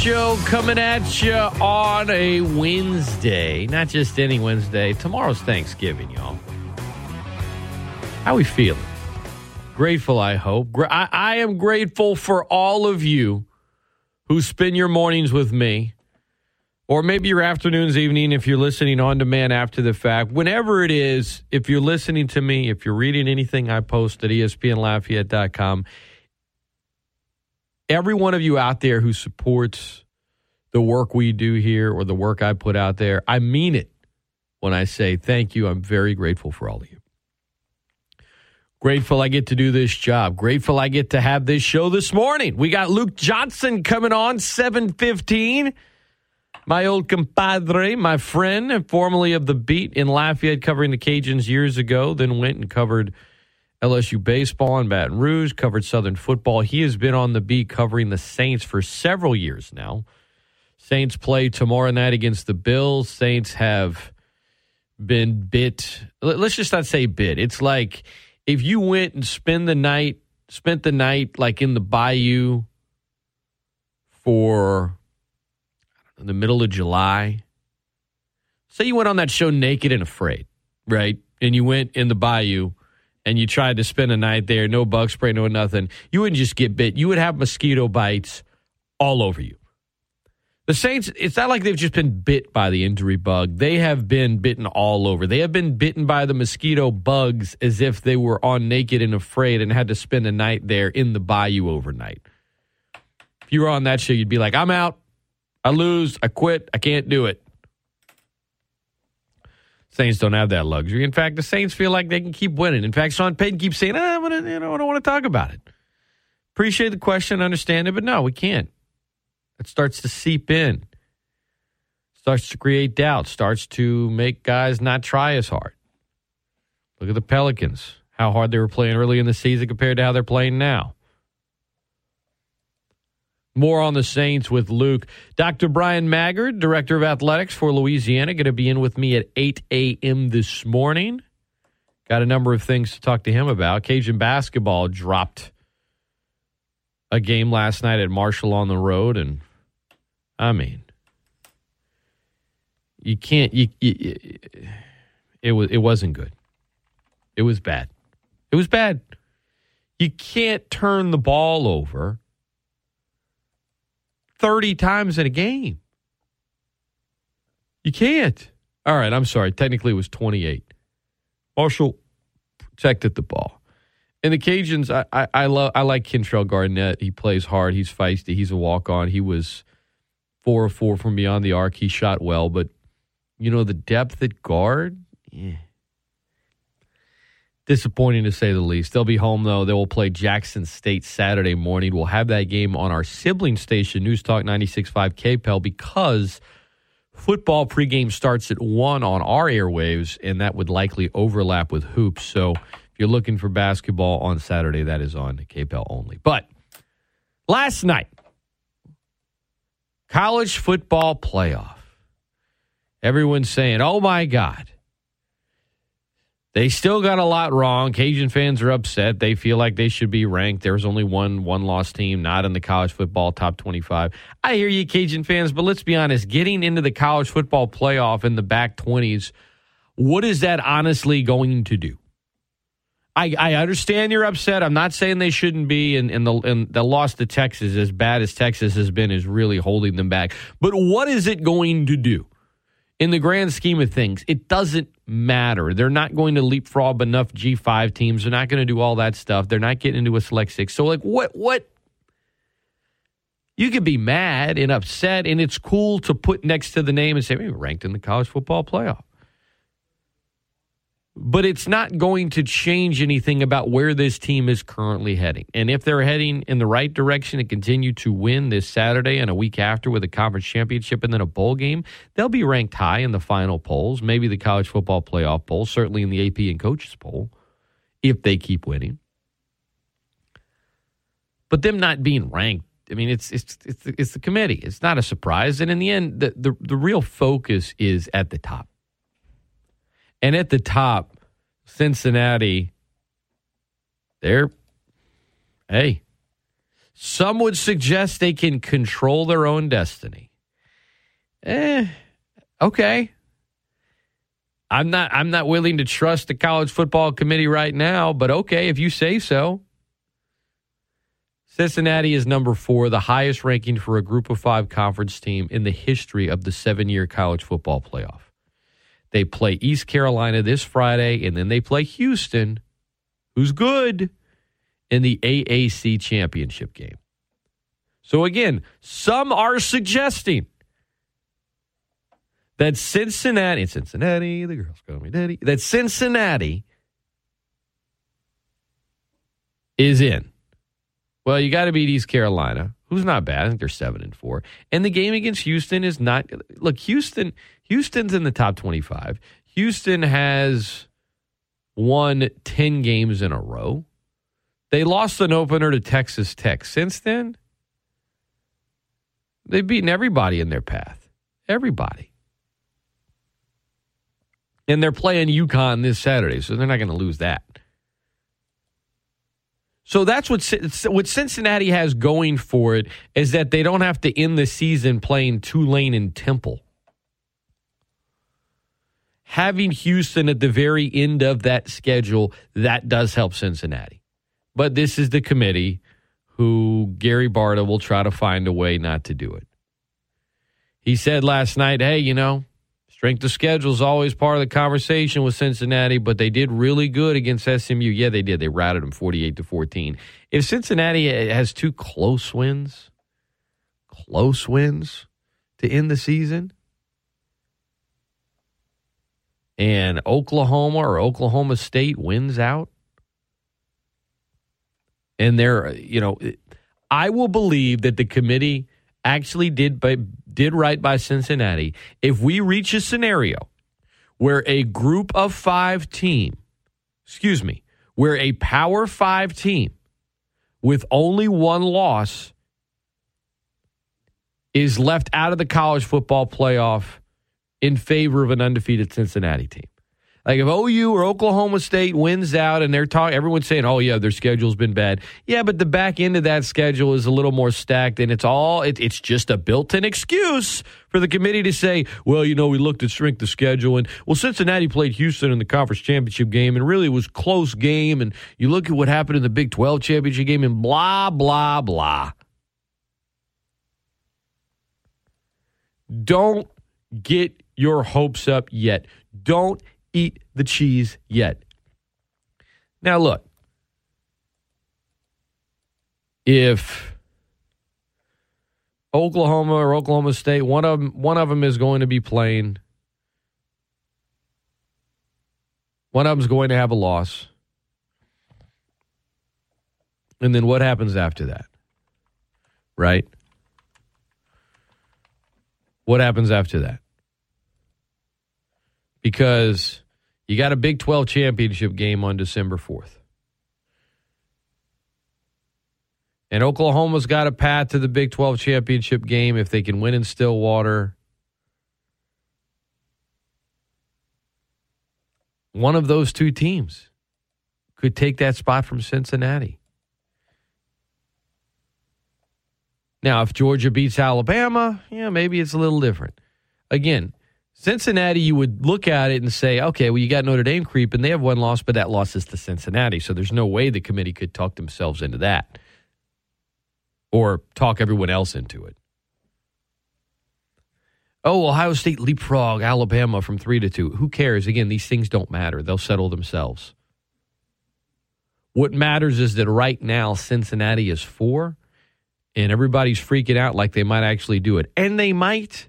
Show coming at you on a Wednesday. Not just any Wednesday. Tomorrow's Thanksgiving, y'all. How we feeling? Grateful, I hope. I, I am grateful for all of you who spend your mornings with me or maybe your afternoons, evening, if you're listening on demand after the fact. Whenever it is, if you're listening to me, if you're reading anything I post at espnlafayette.com, every one of you out there who supports the work we do here or the work I put out there, I mean it when I say thank you. I'm very grateful for all of you. Grateful I get to do this job. Grateful I get to have this show this morning. We got Luke Johnson coming on 715 my old compadre, my friend, formerly of the Beat in Lafayette, covering the Cajuns years ago, then went and covered LSU baseball in Baton Rouge, covered Southern football. He has been on the beat covering the Saints for several years now. Saints play tomorrow night against the Bills. Saints have been bit. Let's just not say bit. It's like if you went and spend the night, spent the night like in the bayou for the middle of July. Say you went on that show Naked and Afraid, right? And you went in the bayou and you tried to spend a night there, no bug spray, no nothing. You wouldn't just get bit. You would have mosquito bites all over you. The Saints, it's not like they've just been bit by the injury bug. They have been bitten all over. They have been bitten by the mosquito bugs as if they were on naked and afraid and had to spend a night there in the bayou overnight. If you were on that show, you'd be like, I'm out. I lose. I quit. I can't do it. Saints don't have that luxury. In fact, the Saints feel like they can keep winning. In fact, Sean Payton keeps saying, ah, but, you know, I don't want to talk about it. Appreciate the question, understand it, but no, we can't. It starts to seep in, starts to create doubt, starts to make guys not try as hard. Look at the Pelicans, how hard they were playing early in the season compared to how they're playing now. More on the Saints with Luke. Dr. Bryan Maggard, Director of Athletics for Louisiana, going to be in with me at 8 a.m. this morning. Got a number of things to talk to him about. Cajun basketball dropped a game last night at Marshall on the road, and I mean, you can't. You, you, it was. It wasn't good. It was bad. It was bad. You can't turn the ball over 30 times in a game. You can't. All right, I'm sorry. Technically, it was 28. Marshall protected the ball. And the Cajuns, I, I, I love. I like Kentrell Garnett. He plays hard. He's feisty. He's a walk on. He was four of four from beyond the arc. He shot well, but you know the depth at guard. Yeah. Disappointing to say the least. They'll be home though. They will play Jackson State Saturday morning. We'll have that game on our sibling station, News Talk 96.5 KPEL, because football pregame starts at one on our airwaves, and that would likely overlap with hoops. So if you're looking for basketball on Saturday, that is on KPEL only. But last night, college football playoff. Everyone's saying, "Oh my God." They still got a lot wrong. Cajun fans are upset. They feel like they should be ranked. There's only one one loss team not in the college football top 25. I hear you, Cajun fans, but let's be honest. Getting into the college football playoff in the back 20s, what is that honestly going to do? I, I understand you're upset. I'm not saying they shouldn't be, and, and the and the loss to Texas, as bad as Texas has been, is really holding them back. But what is it going to do? in the grand scheme of things, it doesn't matter. They're not going to leapfrog enough G5 teams. They're not going to do all that stuff. They're not getting into a select six. So, like, what, what? You could be mad and upset, and it's cool to put next to the name and say, "We ranked in the college football playoff." But it's not going to change anything about where this team is currently heading. And if they're heading in the right direction and continue to win this Saturday and a week after with a conference championship and then a bowl game, they'll be ranked high in the final polls, maybe the college football playoff poll, certainly in the AP and coaches poll, if they keep winning. But them not being ranked, I mean, it's it's it's, it's the committee. It's not a surprise. And in the end, the, the, the real focus is at the top. And at the top, Cincinnati, they're, hey, some would suggest they can control their own destiny. Eh, okay. I'm not I'm not willing to trust the college football committee right now, but okay, if you say so. Cincinnati is number four, the highest ranking for a group of five conference team in the history of the seven year college football playoff. They play East Carolina this Friday, and then they play Houston, who's good, in the AAC championship game. So, again, some are suggesting that Cincinnati, Cincinnati, the girls call me daddy, that Cincinnati is in. Well, you got to beat East Carolina, who's not bad. I think they're seven and four. And the game against Houston is not. Look, Houston. Houston's in the top twenty-five. Houston has won ten games in a row. They lost an opener to Texas Tech. Since then, they've beaten everybody in their path. Everybody. And they're playing UConn this Saturday, so they're not going to lose that. So that's what what Cincinnati has going for it is that they don't have to end the season playing Tulane and Temple. Having Houston at the very end of that schedule, that does help Cincinnati. But this is the committee who Gary Barta will try to find a way not to do it. He said last night, hey, you know, Strength of schedule is always part of the conversation with Cincinnati, but they did really good against SMU. Yeah, they did. They routed them 48 to 14. If Cincinnati eh, has two close wins, close wins to end the season, and Oklahoma or Oklahoma State wins out, and they're, eh, you know, eh, I will believe that the committee actually did did right by Cincinnati, if we reach a scenario where a group of five team, excuse me, where a power five team with only one loss is left out of the college football playoff in favor of an undefeated Cincinnati team. Like if OU or Oklahoma State wins out and they're talking, everyone's saying, "Oh yeah, their schedule's been bad." Yeah, but the back end of that schedule is a little more stacked, and it's all it, it's just a built-in excuse for the committee to say, "Well, you know, we looked at strength of schedule, and well, Cincinnati played Houston in the conference championship game, and really it was close game, and you look at what happened in the Big Twelve championship game, and blah blah blah." Don't get your hopes up yet. Don't eat the cheese yet. Now, look, if Oklahoma or Oklahoma State, one of them, one of them is going to be playing. One of them is going to have a loss. And then what happens after that? Right? What happens after that? because you got a Big 12 championship game on December 4th. And Oklahoma's got a path to the Big 12 championship game if they can win in Stillwater. One of those two teams could take that spot from Cincinnati. Now, if Georgia beats Alabama, yeah, maybe it's a little different. Again, Cincinnati, you would look at it and say, okay, well, you got Notre Dame creep, and they have one loss, but that loss is to Cincinnati. So there's no way the committee could talk themselves into that or talk everyone else into it. Oh, Ohio State leapfrog Alabama from three to two. Who cares? Again, these things don't matter. They'll settle themselves. What matters is that right now Cincinnati is four, and everybody's freaking out like they might actually do it. And they might,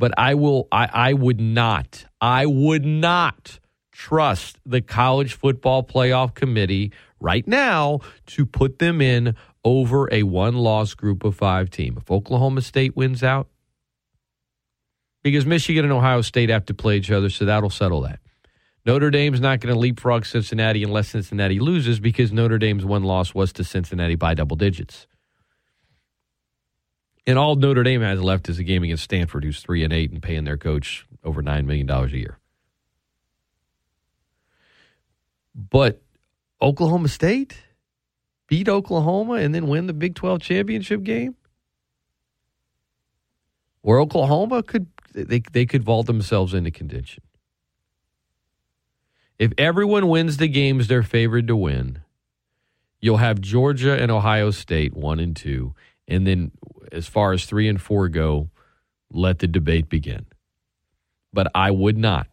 but I will I, I would not. I would not trust the college football playoff committee right now to put them in over a one loss group of five team. If Oklahoma State wins out, because Michigan and Ohio State have to play each other, so that'll settle that. Notre Dame's not going to leapfrog Cincinnati unless Cincinnati loses because Notre Dame's one loss was to Cincinnati by double digits. And all Notre Dame has left is a game against Stanford, who's three and eight and paying their coach over nine million dollars a year. But Oklahoma State beat Oklahoma and then win the Big 12 championship game? Or Oklahoma could they they could vault themselves into contention. If everyone wins the games they're favored to win, you'll have Georgia and Ohio State 1 and 2 and then as far as 3 and 4 go, let the debate begin. But I would not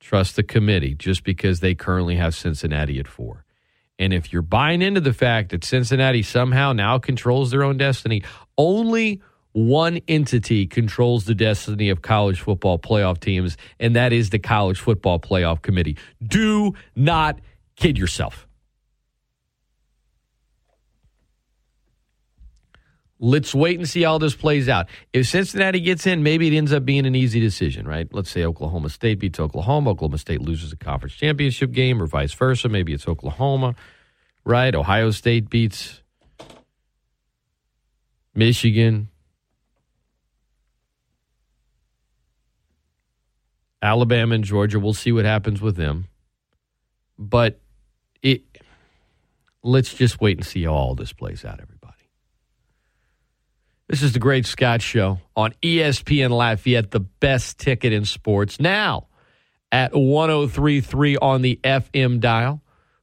trust the committee just because they currently have Cincinnati at four. And if you're buying into the fact that Cincinnati somehow now controls their own destiny, only one entity controls the destiny of college football playoff teams, and that is the College Football Playoff Committee. Do not kid yourself. Let's wait and see how this plays out. If Cincinnati gets in, maybe it ends up being an easy decision, right? Let's say Oklahoma State beats Oklahoma, Oklahoma State loses a conference championship game, or vice versa. Maybe it's Oklahoma, right? Ohio State beats Michigan. Alabama and Georgia, we'll see what happens with them. But it let's just wait and see how all this plays out, everybody. This is the Great Scott Show on ESPN Lafayette, the best ticket in sports. Now at 1033 on the FM dial,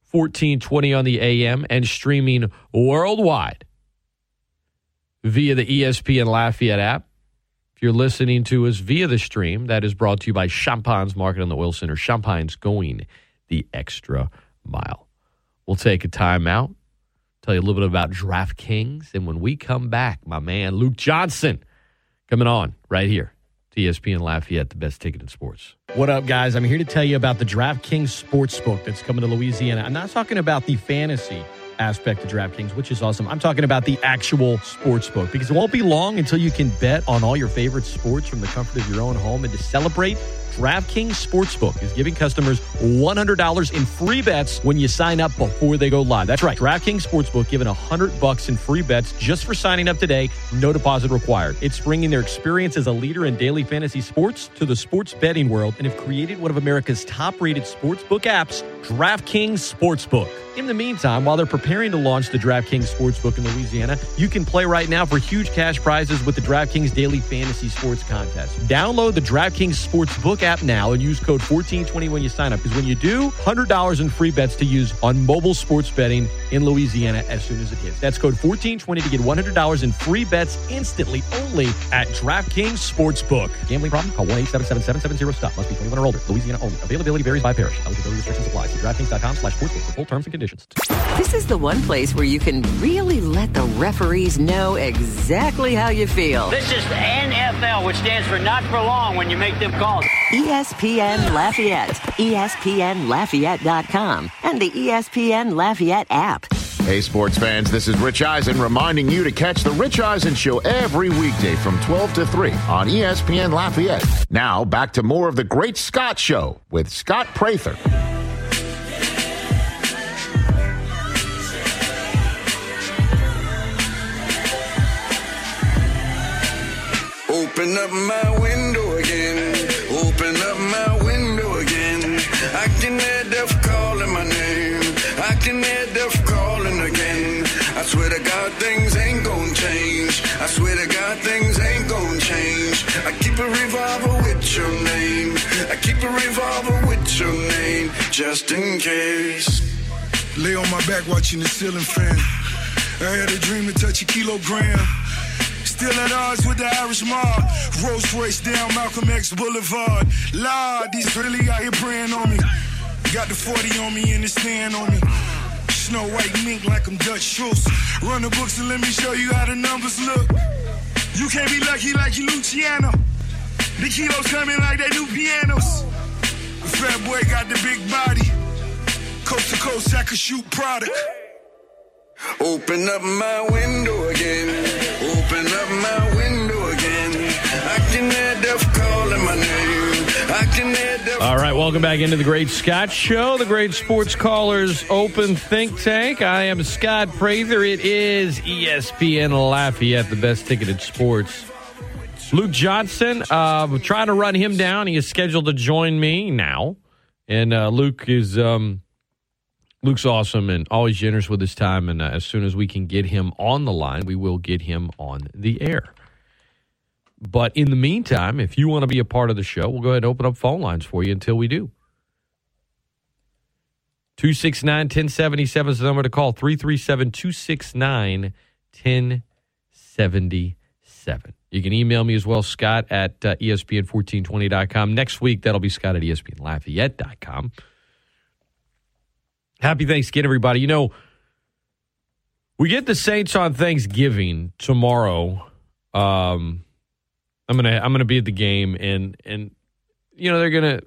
1420 on the AM, and streaming worldwide via the ESPN Lafayette app. If you're listening to us via the stream, that is brought to you by Champagne's Market on the Oil Center. Champagne's going the extra mile. We'll take a timeout tell you a little bit about DraftKings. And when we come back, my man Luke Johnson coming on right here. ESPN Lafayette, the best ticket in sports. What up, guys? I'm here to tell you about the DraftKings Sportsbook that's coming to Louisiana. I'm not talking about the fantasy aspect of DraftKings, which is awesome. I'm talking about the actual sports book because it won't be long until you can bet on all your favorite sports from the comfort of your own home. And to celebrate, DraftKings Sportsbook is giving customers $100 in free bets when you sign up before they go live. That's right. DraftKings Sportsbook giving 100 bucks in free bets just for signing up today. No deposit required. It's bringing their experience as a leader in daily fantasy sports to the sports betting world and have created one of America's top-rated sportsbook apps, DraftKings Sportsbook. In the meantime, while they're preparing to launch the DraftKings Sportsbook in Louisiana, you can play right now for huge cash prizes with the DraftKings Daily Fantasy Sports Contest. Download the DraftKings Sportsbook app now and use code 1420 when you sign up because when you do, $100 in free bets to use on mobile sports betting in Louisiana as soon as it hits. That's code 1420 to get $100 in free bets instantly only at DraftKings Sportsbook. Gambling problem? Call 1-877-770-STOP. Must be 21 or older. Louisiana only. Availability varies by parish. Eligibility restrictions apply. See DraftKings.com slash sportsbook for full terms and conditions. This is the one place where you can really let the referees know exactly how you feel. This is NFL, which stands for not for long when you make them calls. ESPN Lafayette, ESPNLafayette.com, and the ESPN Lafayette app. Hey, sports fans, this is Rich Eisen reminding you to catch The Rich Eisen Show every weekday from 12 to 3 on ESPN Lafayette. Now, back to more of The Great Scott Show with Scott Prather. Open up my window things ain't gonna change. I keep a revolver with your name. I keep a revolver with your name, just in case. Lay on my back watching the ceiling fan. I had a dream to touch a kilogram. Still at odds with the Irish mob. Rolls Royce down Malcolm X Boulevard. Lord, these really out here praying on me. Got the 40 on me and the stand on me. Snow White mink like I'm Dutch Schultz. Run the books and let me show you how the numbers look. You can't be lucky like you Luciano. The kilos coming like they new pianos. The fat boy got the big body. Coast to coast, I could shoot product. Open up my window again. Open up my window again. I can hear death calling my name. All right, welcome back into the Great Scott Show, the Great Sports Callers Open Think Tank. I am Scott Prather. It is ESPN Lafayette, the best ticketed sports. Luke Johnson, uh, trying to run him down. He is scheduled to join me now, and uh, Luke is um, Luke's awesome and always generous with his time. And uh, as soon as we can get him on the line, we will get him on the air. But in the meantime, if you want to be a part of the show, we'll go ahead and open up phone lines for you until we do. 269 1077 is the number to call 337 269 1077. You can email me as well, Scott at uh, ESPN1420.com. Next week, that'll be Scott at ESPNLafayette.com. Happy Thanksgiving, everybody. You know, we get the Saints on Thanksgiving tomorrow. Um, I'm gonna I'm gonna be at the game, and and you know they're gonna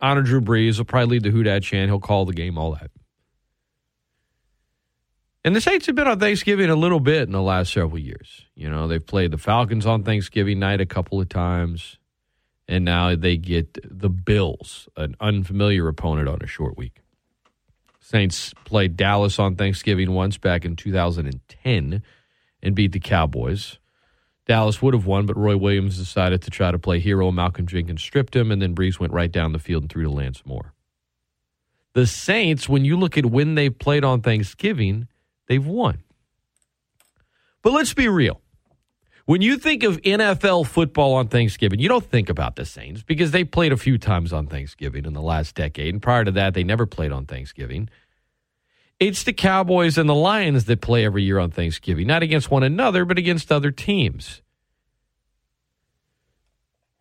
honor Drew Brees. He'll probably lead the Who Dat chant. He'll call the game, all that. And the Saints have been on Thanksgiving a little bit in the last several years. You know, they've played the Falcons on Thanksgiving night a couple of times, and now they get the Bills, an unfamiliar opponent, on a short week. Saints played Dallas on Thanksgiving once back in 2010 and beat the Cowboys. Dallas would have won, but Roy Williams decided to try to play hero. Malcolm Jenkins stripped him, and then Brees went right down the field and threw to Lance Moore. The Saints, when you look at when they've played on Thanksgiving, they've won. But let's be real. When you think of NFL football on Thanksgiving, you don't think about the Saints because they played a few times on Thanksgiving in the last decade. And prior to that, they never played on Thanksgiving. It's the Cowboys and the Lions that play every year on Thanksgiving, not against one another, but against other teams.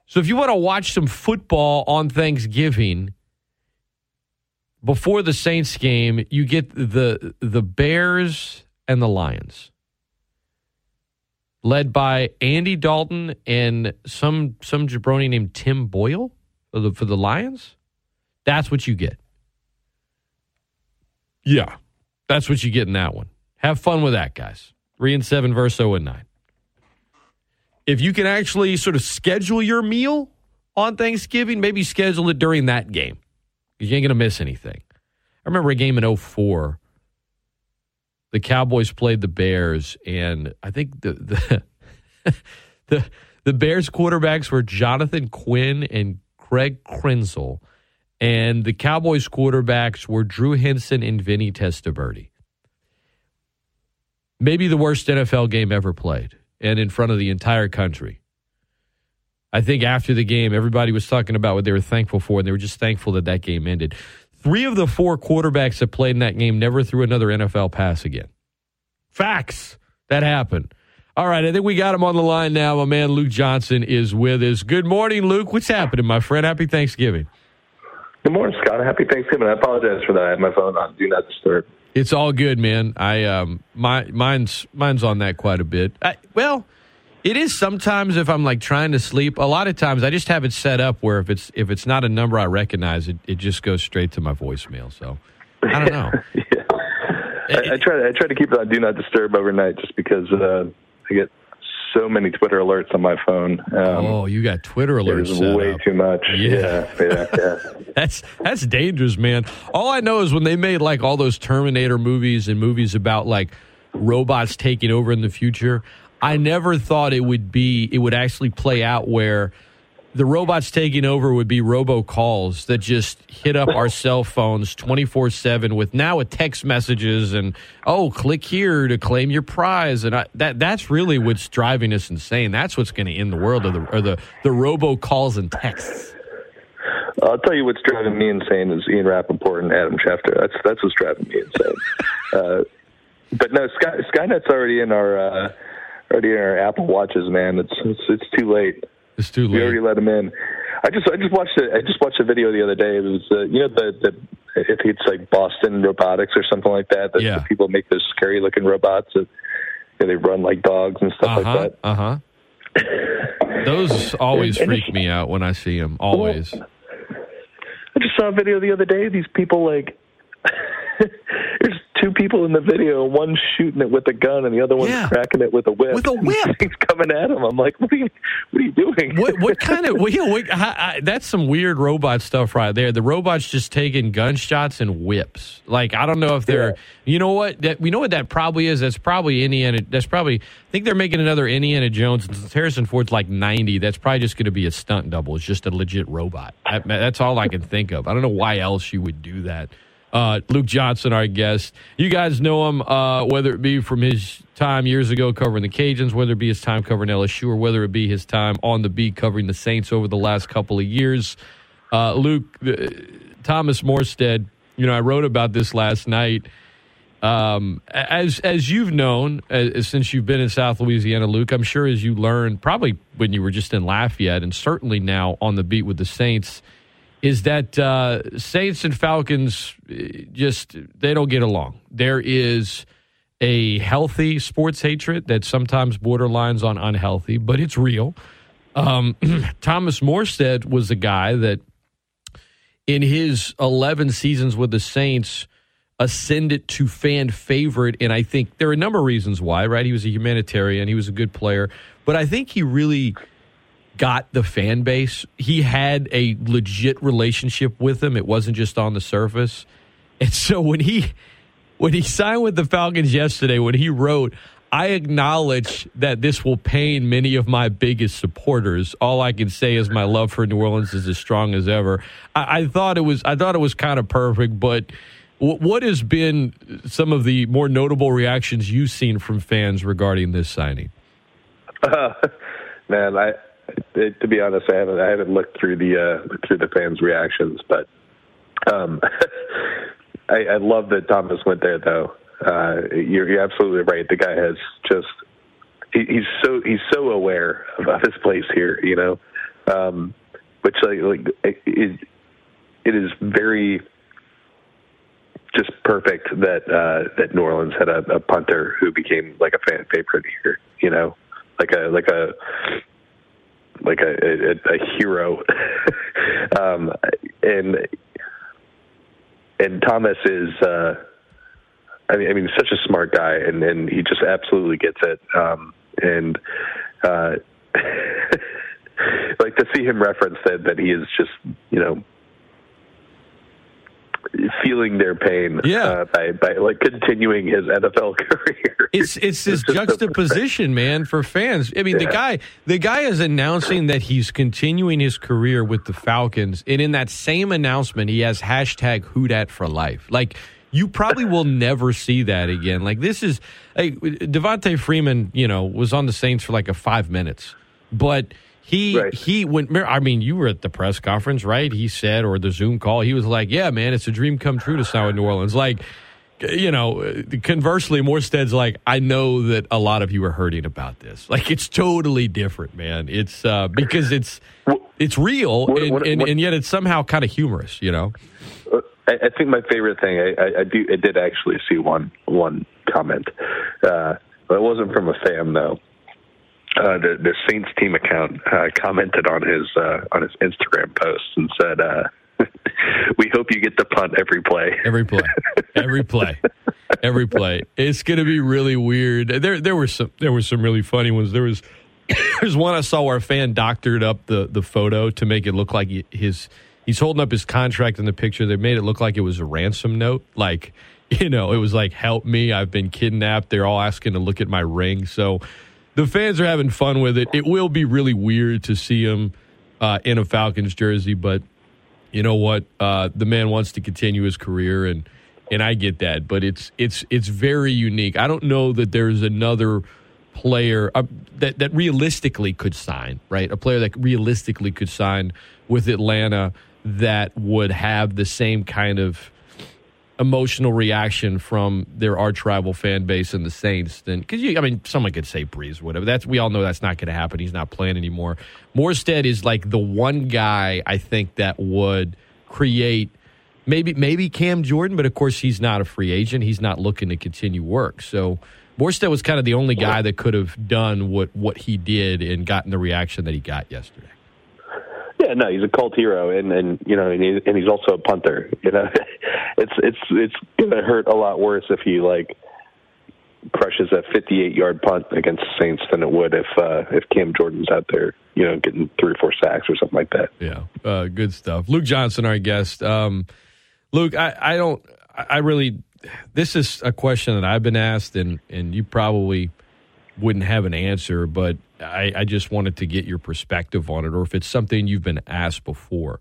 So if you want to watch some football on Thanksgiving before the Saints game, you get the the Bears and the Lions. Led by Andy Dalton and some some jabroni named Tim Boyle for the for the Lions. That's what you get. Yeah. That's what you get in that one. Have fun with that, guys. Three and seven versus 0 and nine. If you can actually sort of schedule your meal on Thanksgiving, maybe schedule it during that game. You ain't gonna miss anything. I remember a game in 04. The Cowboys played the Bears, and I think the the the, the Bears quarterbacks were Jonathan Quinn and Craig Krenzel. And the Cowboys quarterbacks were Drew Henson and Vinny Testaverde. Maybe the worst NFL game ever played, and in front of the entire country. I think after the game, everybody was talking about what they were thankful for, and they were just thankful that that game ended. Three of the four quarterbacks that played in that game never threw another NFL pass again. Facts. That happened. All right, I think we got him on the line now. My man Luke Johnson is with us. Good morning, Luke. What's happening, my friend? Happy Thanksgiving. Good morning, Scott. Happy Thanksgiving. I apologize for that. I had my phone on Do Not Disturb. It's all good, man. I um my mine's mine's on that quite a bit. I, well, it is sometimes if I'm like trying to sleep. A lot of times I just have it set up where if it's if it's not a number I recognize, it, it just goes straight to my voicemail. So I don't know. yeah. I, I try. I try to keep it on Do Not Disturb overnight, just because uh, I get so many Twitter alerts on my phone. Um, oh, you got Twitter alerts. Way up. too much. Yeah. Yeah, yeah, yeah. That's that's dangerous, man. All I know is when they made like all those Terminator movies and movies about like robots taking over in the future, I never thought it would be it would actually play out where the robots taking over would be robocalls that just hit up our cell phones 24/7 with now with text messages and oh click here to claim your prize and I, that that's really what's driving us insane that's what's going to end the world of the or the the robocalls and texts I'll tell you what's driving me insane is Ian Rapoport and Adam Schefter. That's that's what's driving me insane. uh, but no, Sky, Skynet's already in our uh, already in our Apple watches, man. It's it's, it's too late. It's too We already late let them in. I just I just watched it. I just watched a video the other day. It was uh, you know the the if it's like Boston Robotics or something like that. That Yeah. the people make those scary looking robots that and they run like dogs and stuff Uh huh. like that. Uh huh. Those always freak me out when I see them. Always. I just saw a video the other day. These people like there's two people in the video. One shooting it with a gun, and the other one's Yeah. cracking it with a whip. With a whip. Things coming at him. I'm like, what are you? What are you doing? What what kind of? Well, yeah, what, I, I, that's some weird robot stuff right there. The robots just taking gunshots and whips. Like I don't know if they're. Yeah. You know what? That you know what that probably is. That's probably Indiana. That's probably. I think they're making another Indiana Jones. Since Harrison Ford's like ninety, that's probably just going to be a stunt double. It's just a legit robot. That- that's all I can think of. I don't know why else you would do that. Uh, Luke Johnson, our guest. You guys know him, uh, whether it be from his time years ago covering the Cajuns, whether it be his time covering LSU, or whether it be his time on the beat covering the Saints over the last couple of years. Uh, Luke, Thomas Morstead, you know, I wrote about this last night. Um, as as you've known uh, since you've been in South Louisiana, Luke, I'm sure as you learned probably when you were just in Lafayette, and certainly now on the beat with the Saints, is that uh, Saints and Falcons uh, just they don't get along. There is a healthy sports hatred that sometimes borderlines on unhealthy, but it's real. Um, Thomas Morstead was a guy that in his 11 seasons with the Saints ascended to fan favorite. And I think there are a number of reasons why, right? He was a humanitarian, he was a good player, but I think he really got the fan base. He had a legit relationship with them. It wasn't just on the surface. And so when he when he signed with the Falcons yesterday, when he wrote, I acknowledge that this will pain many of my biggest supporters. All I can say is my love for New Orleans is as strong as ever. I, I thought it was I thought it was kind of perfect, but wh- what has been some of the more notable reactions you've seen from fans regarding this signing? Uh, man, I it, to be honest, I haven't I haven't looked through the uh, through the fans' reactions, but um, I, I love that Thomas went there. Though uh, you're, you're absolutely right. The guy has just he, he's so he's so aware of his place here. You know, um, which like like it, it, is very just perfect that uh, that New Orleans had a, a punter who became like a fan favorite here. You know, like a like a like a a, a hero, um, and and Thomas is. Uh, I mean, I mean, such a smart guy, and, and he just absolutely gets it. Um, and uh, like to see him reference that that he is just you know feeling their pain Yeah. uh, by by like continuing his NFL career. It's it's this juxtaposition, man, for fans. I mean, the guy the guy is announcing that he's continuing his career with the Falcons, and in that same announcement, he has hashtag Who Dat for life. Like you probably will never see that again. Like this is like Devonta Freeman, you know, was on the Saints for like a five minutes, but. He Right. he went. I mean, you were at the press conference, right? He said, or the Zoom call. He was like, "Yeah, man, it's a dream come true to sign with New Orleans." Like, you know, conversely, Morstead's like, I know that a lot of you are hurting about this. Like, it's totally different, man. It's uh, because it's it's real, What- and, what- and, what- and yet it's somehow kind of humorous, you know. I, I think my favorite thing I, I, I do I did actually see one one comment, uh, but it wasn't from a fan though. Uh, the, the Saints team account uh, commented on his uh, on his Instagram post and said, uh, "We hope you get the punt every play." Every play, every play, every play. It's going to be really weird. There, there were some, there were some really funny ones. There was, there's one I saw where a fan doctored up the the photo to make it look like his. He's holding up his contract in the picture. They made it look like it was a ransom note. Like, you know, it was like, "Help me! I've been kidnapped." They're all asking to look at my ring. So, the fans are having fun with it. It will be really weird to see him uh, in a Falcons jersey, but you know what? Uh, the man wants to continue his career, and and I get that, but it's it's it's very unique. I don't know that there's another player uh, that that realistically could sign, right? A player that realistically could sign with Atlanta that would have the same kind of emotional reaction from their arch rival fan base and the Saints than because you. I mean, someone could say Brees, whatever. That's we all know that's not going to happen. He's not playing anymore. Morstead is like the one guy I think that would create maybe maybe Cam Jordan, but of course he's not a free agent. He's not looking to continue work. So Morstead was kind of the only guy that could have done what what he did and gotten the reaction that he got yesterday. Yeah, no, he's a cult hero, and and you know, and, he, and he's also a punter. You know, it's it's it's gonna hurt a lot worse if he like crushes a 58 yard punt against the Saints than it would if uh, if Cam Jordan's out there, you know, getting three or four sacks or something like that. Yeah, uh, good stuff. Luke Johnson, our guest. Um, Luke, I, I don't, I really, this is a question that I've been asked, and and you probably wouldn't have an answer, but I, I just wanted to get your perspective on it, or if it's something you've been asked before.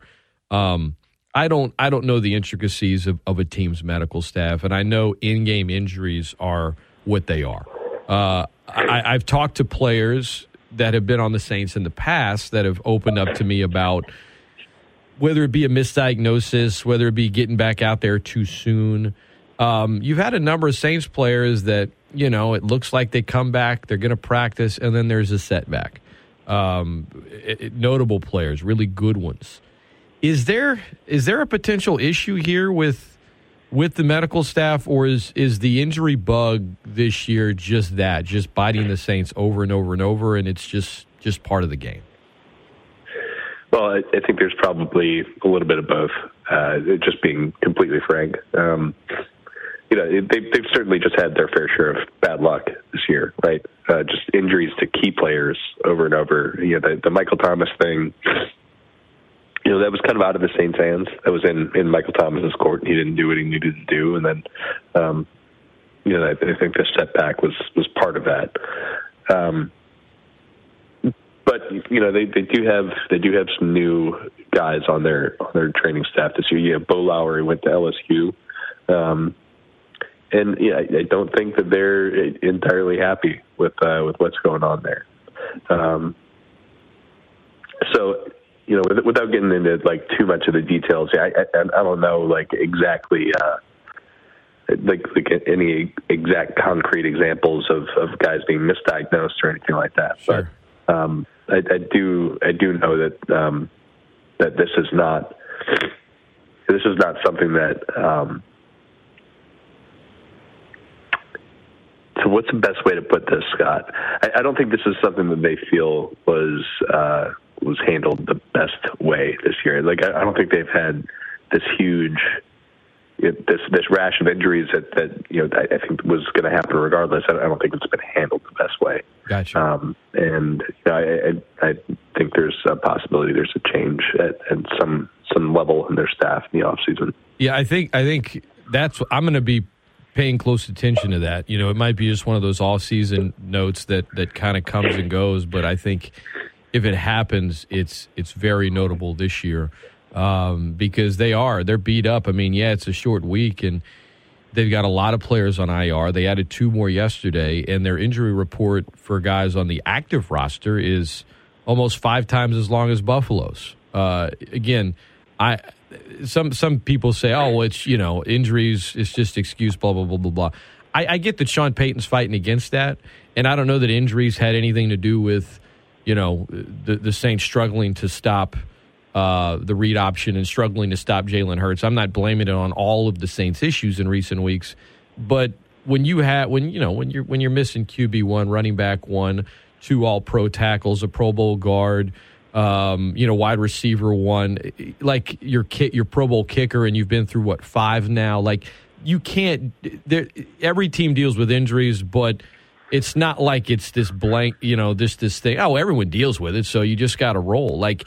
Um, I don't I don't know the intricacies of, of a team's medical staff, and I know in game injuries are what they are. Uh, I, I've talked to players that have been on the Saints in the past that have opened up to me about whether it be a misdiagnosis, whether it be getting back out there too soon. Um, you've had a number of Saints players that you know it looks like they come back, they're going to practice, and then there's a setback. Um, it, it, notable players, really good ones. Is there is there a potential issue here with with the medical staff, or is is the injury bug this year just that, just biting the Saints over and over and over, and it's just just part of the game? Well, I, I think there's probably a little bit of both. Uh, just being completely frank, um, you know, they've, they've certainly just had their fair share of bad luck this year, right? Uh, just injuries to key players over and over. You know, the, the Michael Thomas thing you know that was kind of out of the Saints' hands. That was in in Michael Thomas's court. He didn't do what he needed to do, and then, um, you know, I, I think the setback was was part of that. Um, but you know, they they do have they do have some new guys on their on their training staff this year. Yeah, Beau Lowery went to LSU. Um, and yeah, I don't think that they're entirely happy with uh, with what's going on there. Um, so you know, without getting into like too much of the details, I I, I don't know like exactly uh, like like any exact concrete examples of of guys being misdiagnosed or anything like that. Sure. But um, I, I do I do know that um, that this is not this is not something that. Um, so what's the best way to put this, Scott? I, I don't think this is something that they feel was. Uh, was handled the best way this year. Like I, I don't think they've had this huge this this rash of injuries that that you know I, I think was going to happen regardless. I, I don't think it's been handled the best way. Gotcha. Um, and you know, I, I I think there's a possibility there's a change at, at some some level in their staff in the off season. Yeah, I think I think that's I'm going to be paying close attention to that. You know, it might be just one of those off season notes that that kind of comes and goes, but I think if it happens, it's it's very notable this year um, because they are they're beat up. I mean, yeah, it's a short week and they've got a lot of players on IR. They added two more yesterday, and their injury report for guys on the active roster is almost five times as long as Buffalo's. Uh, again, I some some people say, oh, well, it's you know injuries, it's just excuse, blah blah blah blah blah. I, I get that Sean Payton's fighting against that, and I don't know that injuries had anything to do with you know, the, the Saints struggling to stop uh, the read option and struggling to stop Jalen Hurts. I'm not blaming it on all of the Saints' issues in recent weeks, but when you have when you know when you're when you're missing QB one, running back one, two All Pro tackles, a Pro Bowl guard, um, you know, wide receiver one, like your kit, your Pro Bowl kicker, and you've been through what five now. Like you can't. Every team deals with injuries, but it's not like it's this blank, you know, this this thing. Oh, everyone deals with it, so you just got to roll. Like,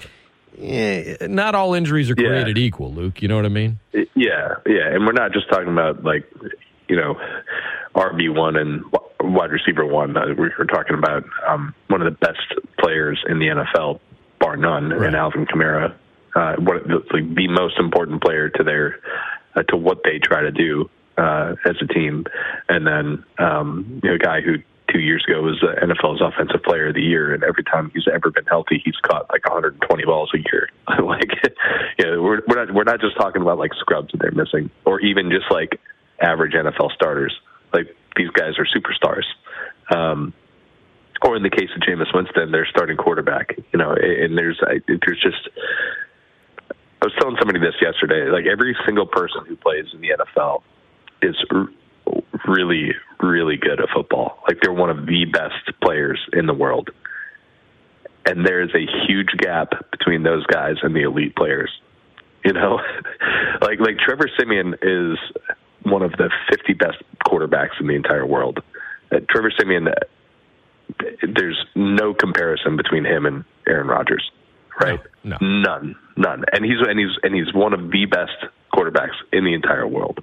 eh, not all injuries are created yeah. equal, Luke. You know what I mean? Yeah, yeah, and we're not just talking about like, you know, RB one and wide receiver one. Uh, we're talking about um, one of the best players in the NFL, bar none, right. and Alvin Kamara. Uh, what like the most important player to their uh, to what they try to do uh, as a team, and then um, you know, a guy who two years ago was the NFL's Offensive Player of the Year, and every time he's ever been healthy, he's caught like 120 balls a year. like, yeah, we're we're not we're not just talking about like scrubs that they're missing, or even just like average NFL starters. Like these guys are superstars. Um, or in the case of Jameis Winston, they're starting quarterback. You know, and there's I, there's just. I was telling somebody this yesterday. Like every single person who plays in the NFL is r- really, really good at football. Like they're one of the best players in the world. And there is a huge gap between those guys and the elite players. You know, like like Trevor Siemian is one of the 50 best quarterbacks in the entire world. Uh, Trevor Siemian, there's no comparison between him and Aaron Rodgers, right? No, none, none. And he's and he's and he's one of the best quarterbacks in the entire world.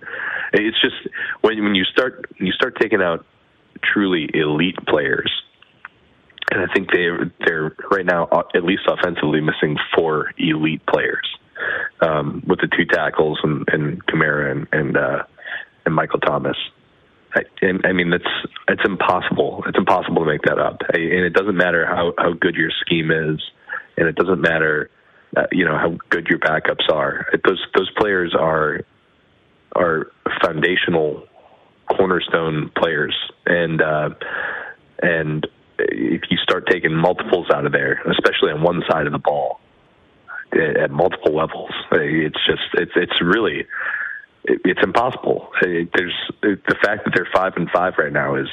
It's just when when you start you start taking out truly elite players, and I think they they're right now uh, at least offensively missing four elite players um, with the two tackles and, and Kamara and and, uh, and Michael Thomas. I, I mean, it's it's impossible. It's impossible to make that up. I, and it doesn't matter how how good your scheme is, and it doesn't matter, uh, you know, how good your backups are. Those those players are are foundational cornerstone players, and uh, and if you start taking multiples out of there, especially on one side of the ball, at multiple levels, it's just it's it's really it, it's impossible. It, there's the fact that they're five and five right now is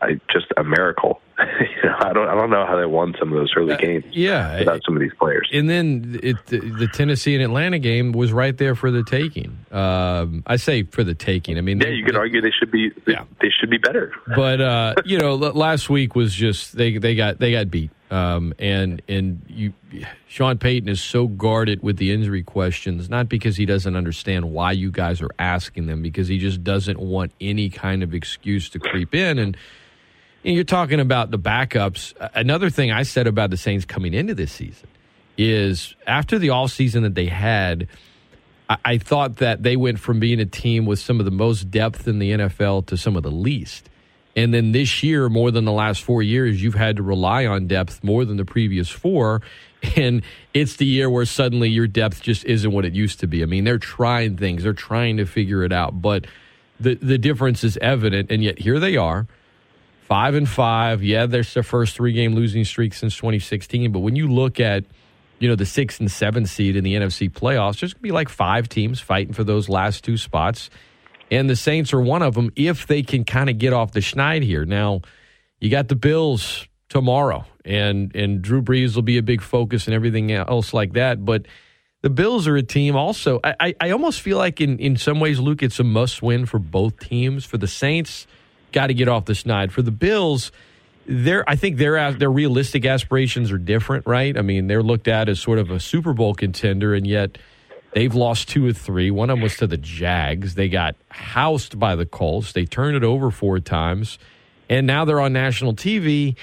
I, just a miracle. you know, I don't I don't know how they won some of those early games. yeah, without some of these players. And then it, the, the Tennessee and Atlanta game was right there for the taking. Um, I say for the taking. I mean, yeah, they- you could argue they should be they, they should be better. but uh, you know, last week was just they they got they got beat. Um, and and you, Sean Payton is so guarded with the injury questions, not because he doesn't understand why you guys are asking them, because he just doesn't want any kind of excuse to creep in. And you're talking about the backups. Another thing I said about the Saints coming into this season is after the offseason that they had, I, I thought that they went from being a team with some of the most depth in the NFL to some of the least. And then this year, more than the last four years, you've had to rely on depth more than the previous four. And it's the year where suddenly your depth just isn't what it used to be. I mean, they're trying things, they're trying to figure it out, but the the difference is evident. And yet here they are, five and five. Yeah, there's their first three game losing streak since 2016. But when you look at you know the six and seven seed in the NFC playoffs, there's gonna be like five teams fighting for those last two spots and the Saints are one of them if they can kind of get off the schneid here. Now, you got the Bills tomorrow, and and Drew Brees will be a big focus and everything else like that. But the Bills are a team also. I, I, I almost feel like in, in some ways, Luke, it's a must win for both teams. For the Saints, got to get off the schneid. For the Bills, their I think their their realistic aspirations are different, right? I mean, they're looked at as sort of a Super Bowl contender, and yet they've lost two or three. One of them was to the Jags. They got housed by the Colts. They turned it over four times, and now they're on national TV.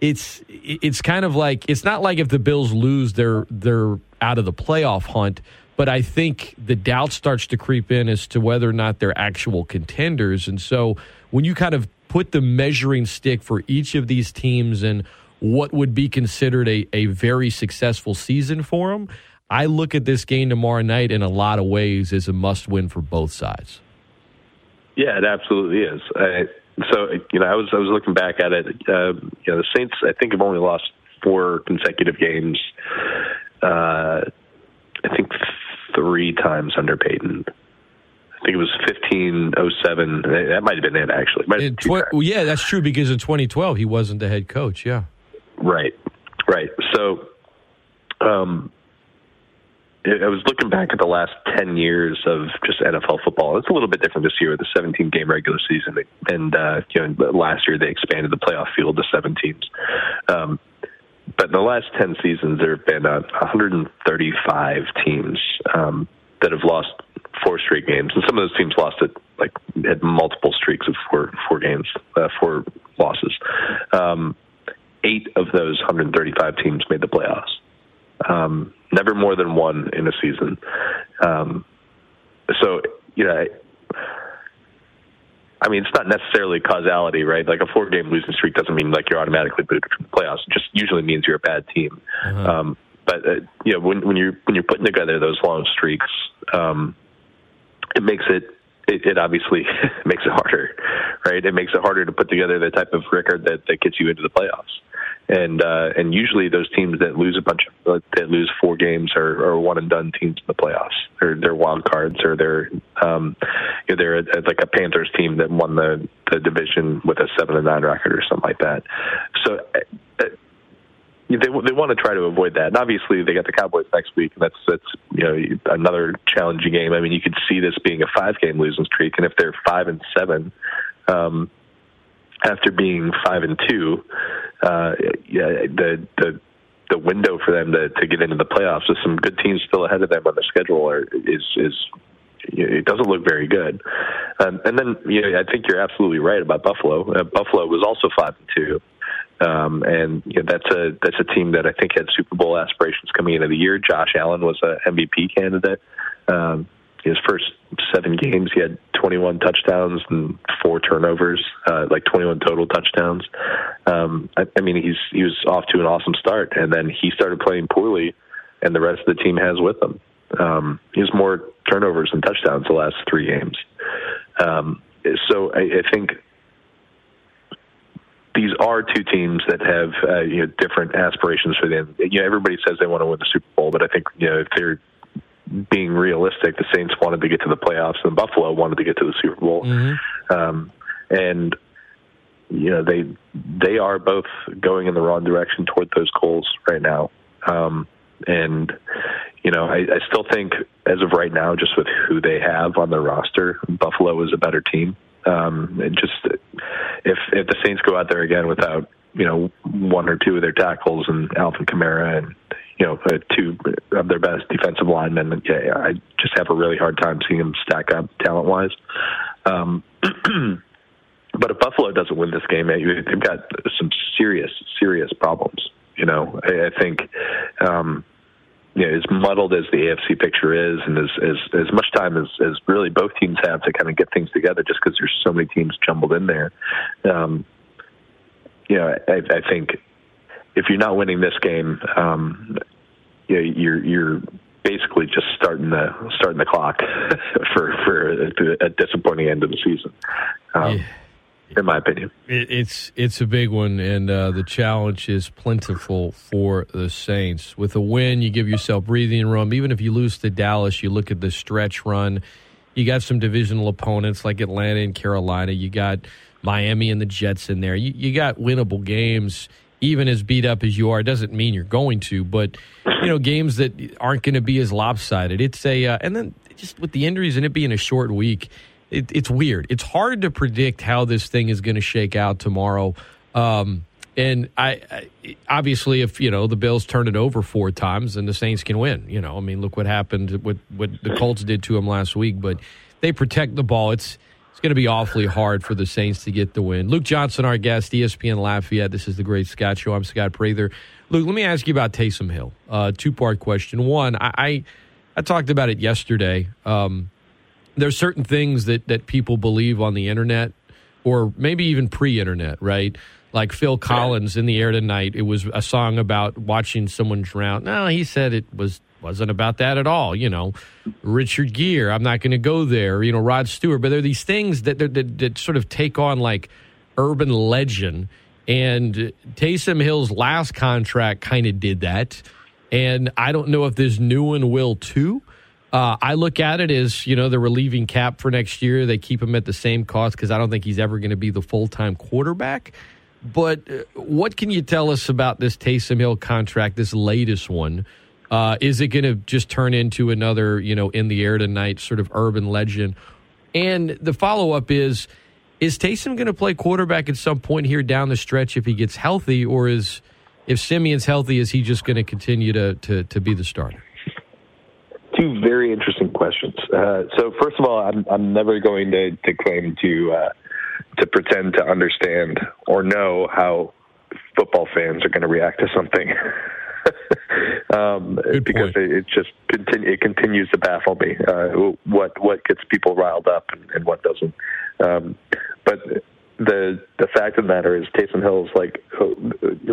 It's it's kind of like it's not like if the Bills lose, they're they're out of the playoff hunt. But I think the doubt starts to creep in as to whether or not they're actual contenders. And so when you kind of put the measuring stick for each of these teams and what would be considered a, a very successful season for them, I look at this game tomorrow night in a lot of ways as a must win for both sides. Yeah, it absolutely is. I, so you know, I was I was looking back at it. Uh, you know, the Saints I think have only lost four consecutive games. Uh, I think three times under Payton. I think it was fifteen oh seven. That might have been it actually. Might have been tw- well, yeah, that's true because in 2012 he wasn't the head coach. Yeah. Right, right. So, um, I was looking back at the last ten years of just NFL football. It's a little bit different this year with the 17 game regular season, and uh, you know, last year they expanded the playoff field to seven teams. Um, but in the last 10 seasons, there have been uh, 135 teams um, that have lost four straight games, and some of those teams lost it like had multiple streaks of four four games, uh, four losses. Um, eight of those 135 teams made the playoffs. Um, never more than one in a season. Um, so you know. I, I mean, it's not necessarily causality, right? Like a four-game losing streak doesn't mean like you're automatically booted from the playoffs. It just usually means you're a bad team. Um, but but uh, you know, when when you're when you're putting together those long streaks, um, it makes it it, it obviously makes it harder, right? It makes it harder to put together the type of record that, that gets you into the playoffs. And uh, and usually those teams that lose a bunch of that lose four games are, are one and done teams in the playoffs. They're they're wild cards, or they're um, you know, they're a, like a Panthers team that won the the division with a seven and nine record or something like that. So. They they want to try to avoid that. And obviously, they got the Cowboys next week, and that's that's you know another challenging game. I mean, you could see this being a five game losing streak, and if they're five and seven, um, after being five and two, uh, yeah, the the the window for them to to get into the playoffs with some good teams still ahead of them on the schedule are, is is it doesn't look very good. Um, and then you know, I think you're absolutely right about Buffalo. Uh, Buffalo was also five and two. Um, and you know, that's a that's a team that I think had Super Bowl aspirations coming into the year. Josh Allen was a MVP candidate. Um, his first seven games, he had 21 touchdowns and four turnovers, uh, like 21 total touchdowns. Um, I, I mean, he's he was off to an awesome start, and then he started playing poorly, and the rest of the team has with him. Um, he has more turnovers and touchdowns the last three games. Um, so I, I think these are two teams that have uh, you know different aspirations for them. You know, everybody says they want to win the Super Bowl, but I think you know if they're being realistic, the Saints wanted to get to the playoffs, and Buffalo wanted to get to the Super Bowl. Mm-hmm. Um, and you know they they are both going in the wrong direction toward those goals right now. Um, and you know, I, I still think as of right now, just with who they have on their roster, Buffalo is a better team. Um, just if if the Saints go out there again without you know one or two of their tackles and Alvin Kamara and you know uh, two of their best defensive linemen, yeah, I just have a really hard time seeing them stack up talent wise. Um, but if Buffalo doesn't win this game, they've got some serious serious problems. You know, I, I think. Um, you know, as muddled as the AFC picture is, and as as, as much time as, as really both teams have to kind of get things together, just because there's so many teams jumbled in there. Um, you know, I, I think if you're not winning this game, um, you know, you're you're basically just starting the starting the clock for for a, a disappointing end of the season. Um, yeah in my opinion. it's it's a big one, and uh, the challenge is plentiful for the Saints. With a win, you give yourself breathing room. Even if you lose to Dallas, you look at the stretch run. You got some divisional opponents like Atlanta and Carolina. You got Miami and the Jets in there. You, you got winnable games. Even as beat up as you are, it doesn't mean you're going to. But you know, games that aren't going to be as lopsided. It's a uh, and then just with the injuries and it being a short week it, it's weird. It's hard to predict how this thing is going to shake out tomorrow. Um, and I, I, obviously, if you know the Bills turn it over four times, then the Saints can win. You know, I mean, look what happened. What what the Colts did to them last week, but they protect the ball. It's it's going to be awfully hard for the Saints to get the win. Luke Johnson, our guest, ESPN Lafayette. This is the Great Scott Show. I'm Scott Prather. Luke, let me ask you about Taysom Hill. Uh, two part question. One, I, I, I talked about it yesterday. Um, there's certain things that that people believe on the internet or maybe even pre-internet, right? Like Phil Collins in the air tonight. It was a song about watching someone drown. No, he said it was wasn't about that at all. You know, Richard Gere. I'm not going to go there. You know, Rod Stewart. But there are these things that, that that sort of take on like urban legend. And Taysom Hill's last contract kind of did that. And I don't know if this new one will too. Uh, I look at it as you know the relieving cap for next year. They keep him at the same cost because I don't think he's ever going to be the full time quarterback. But uh, what can you tell us about this Taysom Hill contract, this latest one? Uh, is it going to just turn into another, you know, in the air tonight sort of urban legend? And the follow up is: Is Taysom going to play quarterback at some point here down the stretch if he gets healthy, or is if Siemian's healthy, is he just going to continue to to be the starter? Two very interesting questions. Uh, so, first of all, I'm, I'm never going to, to claim to uh, to pretend to understand or know how football fans are going to react to something. um, because it, it, just continue, it continues to baffle me uh, what what gets people riled up and, and what doesn't. Um, but the the fact of the matter is, Taysom Hill is like uh,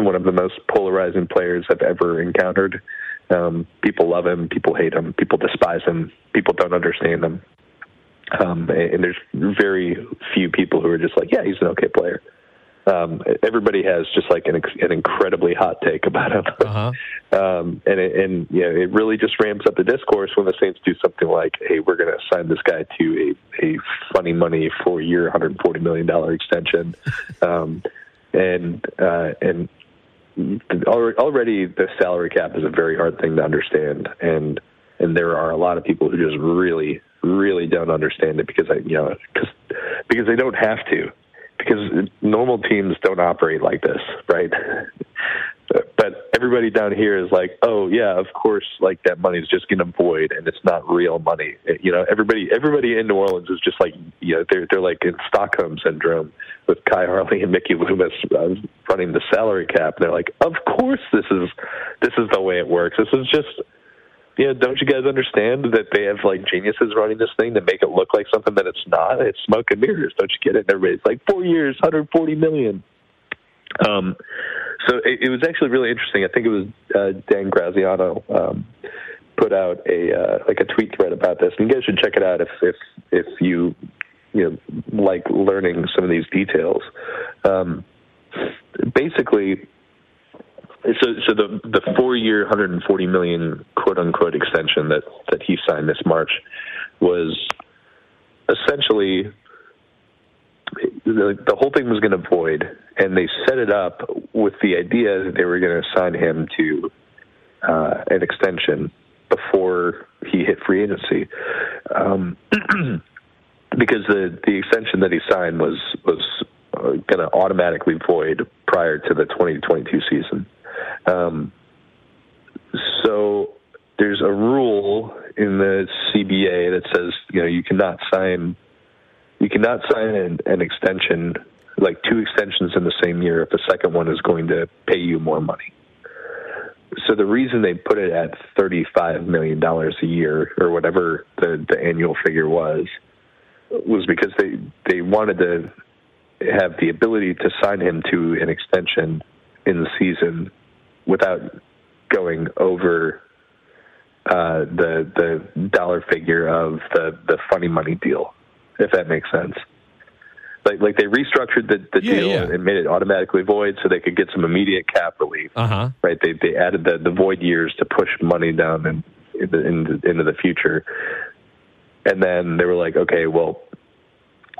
one of the most polarizing players I've ever encountered Um, people love him, people hate him, people despise him, people don't understand him. Um, and, and there's very few people who are just like, yeah, he's an okay player. Um, everybody has just like an, an incredibly hot take about him, Uh-huh. um, and it, and you know, it really just ramps up the discourse when the Saints do something like, "Hey, we're going to sign this guy to a a funny money four year, 140 million dollar extension," um, and uh, and already the salary cap is a very hard thing to understand, and and there are a lot of people who just really, really don't understand it because I, you know, cause, because they don't have to, because normal teams don't operate like this, right? But everybody down here is like, oh yeah, of course, like that money's just going to void, and it's not real money. You know, everybody, everybody in New Orleans is just like, you know, they're they're like in Stockholm syndrome with Khai Harley and Mickey Loomis uh, running the salary cap. And They're like, of course, this is this is the way it works. This is just you know, don't you guys understand that they have like geniuses running this thing to make it look like something that it's not? It's smoke and mirrors. Don't you get it? And everybody's like, four years, 140 million. Um, so it, it was actually really interesting. I think it was uh, Dan Graziano um, put out a uh, like a tweet thread about this, and you guys should check it out if if if you you know like learning some of these details. Um, basically, so so the the four year, 140 million quote unquote extension that that he signed this March was essentially the, the whole thing was going to void, and they set it up with the idea that they were going to assign him to uh, an extension before he hit free agency, um, because the the extension that he signed was was uh, going to automatically void prior to the 2022 season. Um, so there's a rule in the CBA that says you know you cannot sign you cannot sign an, an extension like two extensions in the same year if the second one is going to pay you more money. So the reason they put it at thirty-five million dollars a year or whatever the, the annual figure was was because they they wanted to have the ability to sign him to an extension in the season without going over uh, the the dollar figure of the the funny money deal, if that makes sense. Like like they restructured the, the Yeah, deal yeah. and made it automatically void, so they could get some immediate cap relief. Uh huh. Right? They they added the the void years to push money down in, in the, in the, into the future, and then they were like, okay, well,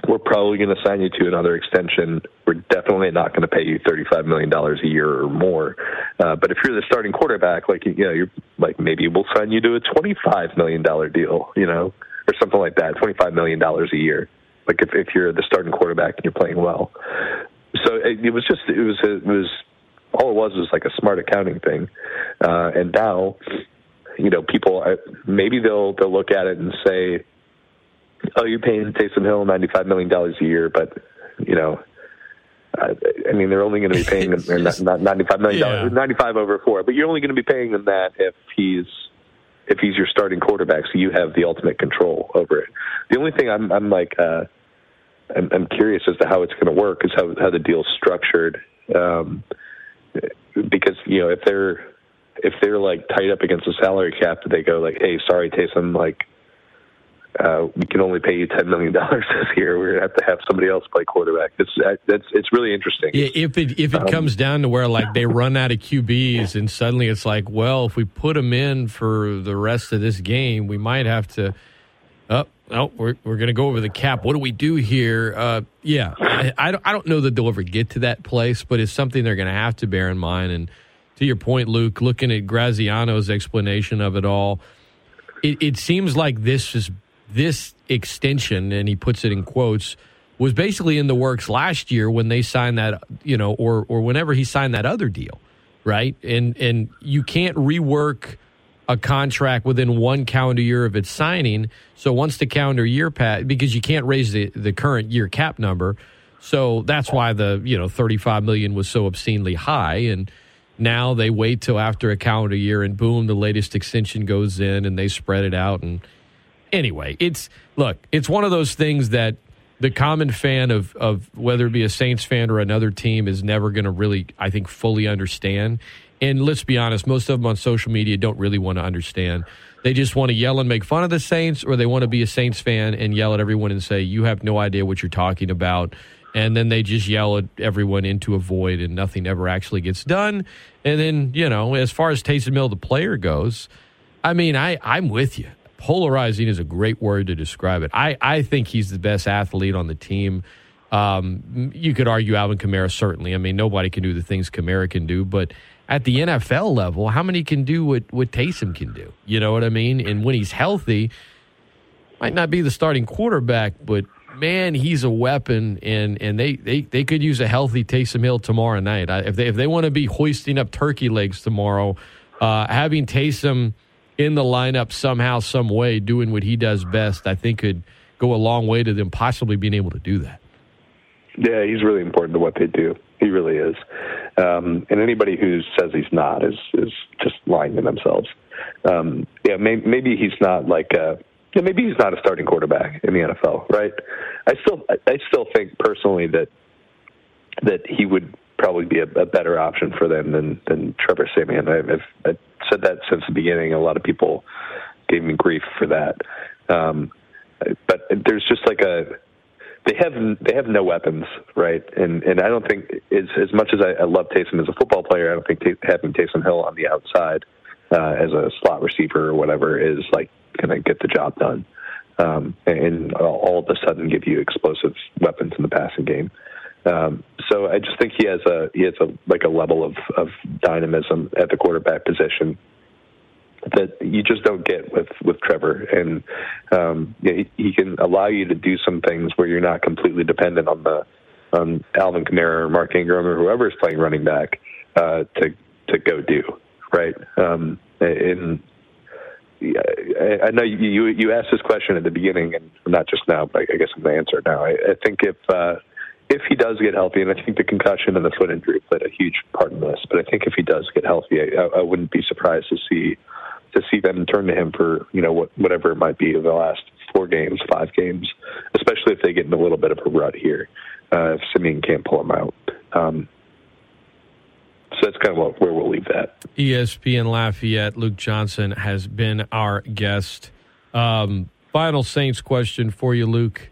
we're probably going to sign you to another extension. We're definitely not going to pay you thirty-five million dollars a year or more. Uh, but if you're the starting quarterback, like you know, you're like maybe we'll sign you to a twenty-five million dollar deal, you know, or something like that, twenty-five million dollars a year. Like if if you're the starting quarterback and you're playing well. So it, it was just it was it was all it was was like a smart accounting thing, uh, and now you know people uh, maybe they'll they'll look at it and say oh, you're paying Taysom Hill ninety-five million dollars a year, but you know, I, I mean, they're only going to be paying them, they're not, not ninety-five million dollars, ninety-five over four, but you're only going to be paying them that if he's if he's your starting quarterback, so you have the ultimate control over it. The only thing I'm, I'm like, uh, I'm, I'm curious as to how it's going to work is how how the deal's structured, um, because you know if they're if they're like tied up against the salary cap, they go like, hey, sorry, Taysom, like uh, we can only pay you ten million dollars this year. We're gonna have to have somebody else play quarterback. It's that's it's really interesting. Yeah, if it if it Um, comes down to where like they run out of QBs and suddenly it's like, well, if we put them in for the rest of this game, we might have to. Oh, no, we're we're gonna go over the cap. What do we do here? Uh, yeah, I, I don't I don't know that they'll ever get to that place, but it's something they're gonna have to bear in mind. And to your point, Luke, looking at Graziano's explanation of it all, it, it seems like this is this extension, and he puts it in quotes, was basically in the works last year when they signed that, you know, or or whenever he signed that other deal, right? And and you can't rework a contract within one calendar year of its signing. So once the calendar year pass, because you can't raise the the current year cap number, so that's why the you know thirty five million was so obscenely high and. Now they wait till after a calendar year, and boom, the latest extension goes in, and they spread it out. And anyway, it's look, it's one of those things that the common fan of of whether it be a Saints fan or another team is never going to really, I think, fully understand. And let's be honest, most of them on social media don't really want to understand. They just want to yell and make fun of the Saints, or they want to be a Saints fan and yell at everyone and say, You have no idea what you're talking about. And then they just yell at everyone into a void, and nothing ever actually gets done. And then, you know, as far as Taysom Hill, the player goes, I mean, I, I'm with you. Polarizing is a great word to describe it. I, I think he's the best athlete on the team. Um, you could argue Alvin Kamara, certainly. I mean, nobody can do the things Kamara can do, but at the NFL level, how many can do what, what Taysom can do? You know what I mean? And when he's healthy, might not be the starting quarterback, but man, he's a weapon, and and they, they, they could use a healthy Taysom Hill tomorrow night. I, if they if they want to be hoisting up turkey legs tomorrow, uh, having Taysom in the lineup somehow, some way, doing what he does best, I think could go a long way to them possibly being able to do that. Yeah, he's really important to what they do. He really is. Um, and anybody who says he's not is is just lying to themselves. Um, yeah, may, maybe he's not like a, yeah, maybe he's not a starting quarterback in the NFL, right? I still I still think personally that that he would probably be a, a better option for them than than Trevor. I've, I've, I've said that since the beginning. A lot of people gave me grief for that. Um, but there's just like a they have they have no weapons, right? And and I don't think as as much as I, I love Taysom as a football player, I don't think t- having Taysom Hill on the outside uh, as a slot receiver or whatever is like going to get the job done. Um, and all of a sudden give you explosive weapons in the passing game. Um, so I just think he has a he has a like a level of of dynamism at the quarterback position that you just don't get with with Trevor, and um, you know, he, he can allow you to do some things where you're not completely dependent on the on Alvin Kamara or Mark Ingram or whoever is playing running back uh, to to go do right. Um, and I, I know you you asked this question at the beginning, and not just now, but I guess I'm going to answer it now. I, I think if uh, if he does get healthy, and I think the concussion and the foot injury played a huge part in this, but I think if he does get healthy, I, I wouldn't be surprised to see to see them turn to him for you know what, whatever it might be of the last four games, five games, especially if they get in a little bit of a rut here. Uh, if Siemian can't pull him out. Um, so that's kind of where we'll leave that. ESPN Lafayette, Luke Johnson has been our guest. Um, final Saints question for you, Luke.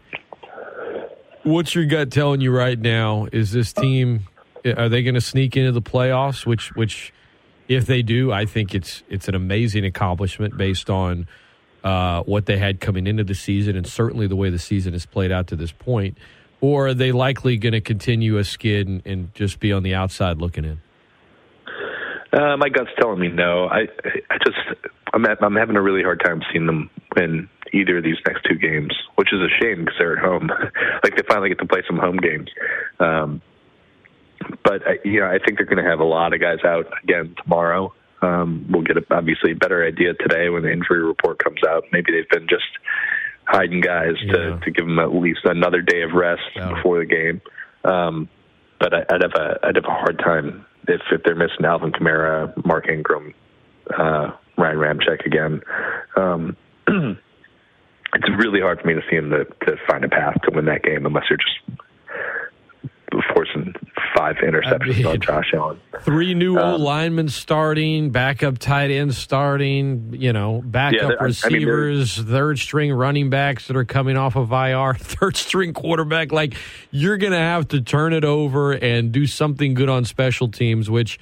What's your gut telling you right now? Is this team are they going to sneak into the playoffs? Which which if they do, I think it's it's an amazing accomplishment based on uh, what they had coming into the season, and certainly the way the season has played out to this point. Or are they likely going to continue a skid and, and, just be on the outside looking in? Uh, my gut's telling me no. I I just I'm I'm having a really hard time seeing them win either of these next two games, which is a shame because they're at home. like they finally get to play some home games. Um, but uh, you know, I think they're going to have a lot of guys out again tomorrow. Um, we'll get a, obviously a better idea today when the injury report comes out. Maybe they've been just hiding guys yeah. to to give them at least another day of rest yeah. before the game. Um, but I, I'd have a I'd have a hard time if if they're missing Alvin Kamara, Mark Ingram, uh, Ryan Ramczyk again. Um, it's really hard for me to see him to, to find a path to win that game unless you're just forcing five interceptions I mean, on Josh Allen. Three new um, linemen starting, backup tight ends starting, you know, backup yeah, receivers, I mean, third string running backs that are coming off of IR, third string quarterback. Like, you're going to have to turn it over and do something good on special teams, which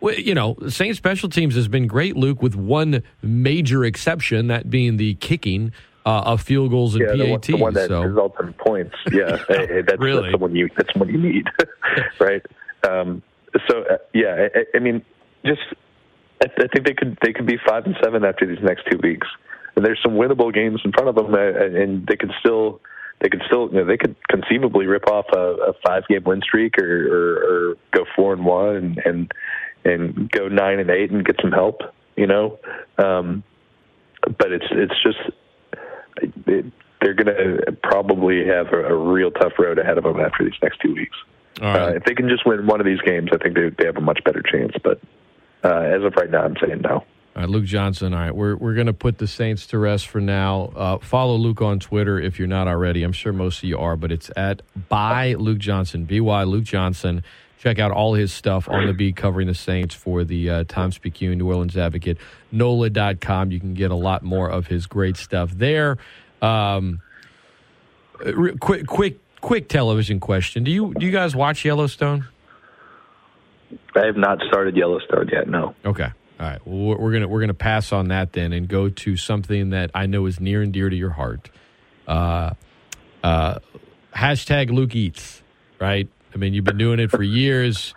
you know, Saints special teams has been great, Luke, with one major exception, that being the kicking uh, of field goals and yeah, PATs. The one, the one that so. results in points. Yeah, hey, that's, really? that's the one you that's one you need, right? Um, so uh, yeah, I, I, mean, just I, I, think they could they could be five and seven after these next two weeks. And there's some winnable games in front of them, uh, and they could still they could still you know, they could conceivably rip off a, a five game win streak or, or, or go four and one and, and and go nine and eight and get some help, you know. Um, but it's it's just they're going to probably have a, a, real tough road ahead of them after these next two weeks. Right. Uh, if they can just win one of these games, I think they, they have a much better chance. But uh, as of right now, I'm saying no. All right, Luke Johnson. All right, we're we're going to put the Saints to rest for now. Uh, follow Luke on Twitter if you're not already. I'm sure most of you are, but it's at by Luke Johnson, by Luke Johnson. Check out all his stuff on the beat covering the Saints for the uh, Times Picayune, New Orleans Advocate, NOLA.com. You can get a lot more of his great stuff there. Um, re- quick, quick, quick television question: Do you do you guys watch Yellowstone? I have not started Yellowstone yet. No. Okay. All right. Well, we're- we're gonna we're gonna pass on that then and go to something that I know is near and dear to your heart. Uh, uh, hashtag Luke eats. Right. I mean, you've been doing it for years.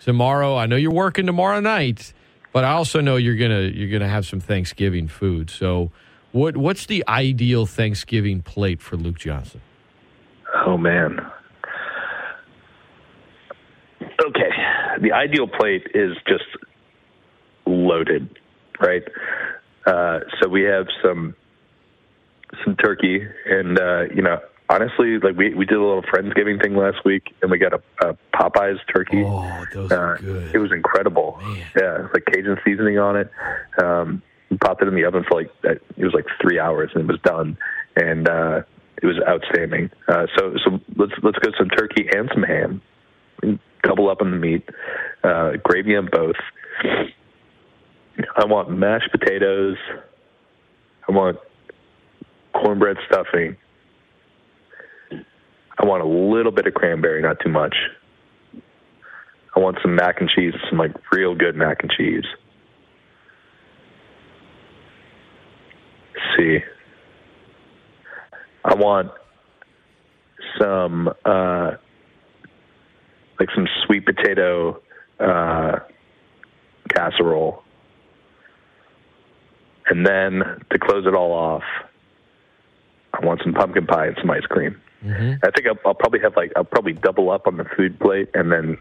Tomorrow, I know you're working tomorrow night, but I also know you're gonna you're gonna have some Thanksgiving food. So, what what's the ideal Thanksgiving plate for Luke Johnson? Oh man. Okay, the ideal plate is just loaded, right? Uh, so we have some some turkey, and uh, you know, honestly, like we we did a little friendsgiving thing last week, and we got a, a Popeyes turkey. Oh, those are good. It was incredible. Yeah, like Cajun seasoning on it. Um, we popped it in the oven for like uh, it was like three hours, and it was done, and uh, it was outstanding. Uh, so so let's let's go some turkey and some ham. Double up on the meat, uh, gravy on both. I want mashed potatoes. I want cornbread stuffing. I want a little bit of cranberry, not too much. I want some mac and cheese, some like real good mac and cheese. See. I want some uh like some sweet potato uh casserole. And then to close it all off, I want some pumpkin pie and some ice cream. I think I'll, I'll probably have like I'll probably double up on the food plate and then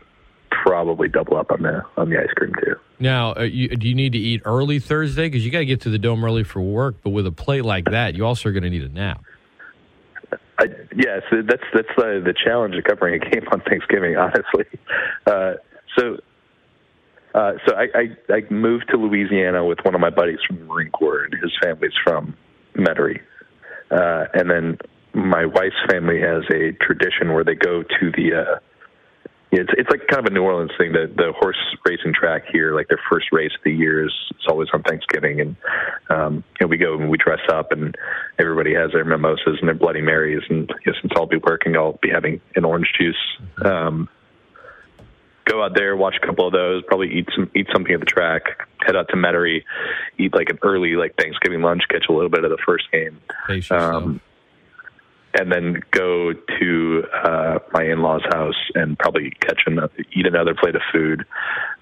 probably double up on the on the ice cream too. Now, uh, you, do you need to eat early Thursday? Because you got to get to the dome early for work. But with a plate like that, you also are going to need a nap. I, yeah, so that's that's the the challenge of covering a game on Thanksgiving, honestly. Uh, so, uh, so I, I I moved to Louisiana with one of my buddies from the Marine Corps, and his family's from Metairie, uh, and then my wife's family has a tradition where they go to the. Uh, it's it's like kind of a New Orleans thing. The the horse racing track here, like their first race of the year is it's always on Thanksgiving, and um, you know we go and we dress up, and everybody has their mimosas and their Bloody Marys, and you know, since I'll be working, I'll be having an orange juice. Um, go out there, watch a couple of those, probably eat some eat something at the track, head out to Metairie, eat like an early like Thanksgiving lunch, catch a little bit of the first game. Pace yourself. And then go to uh, my in-laws' house and probably catch another, eat another plate of food.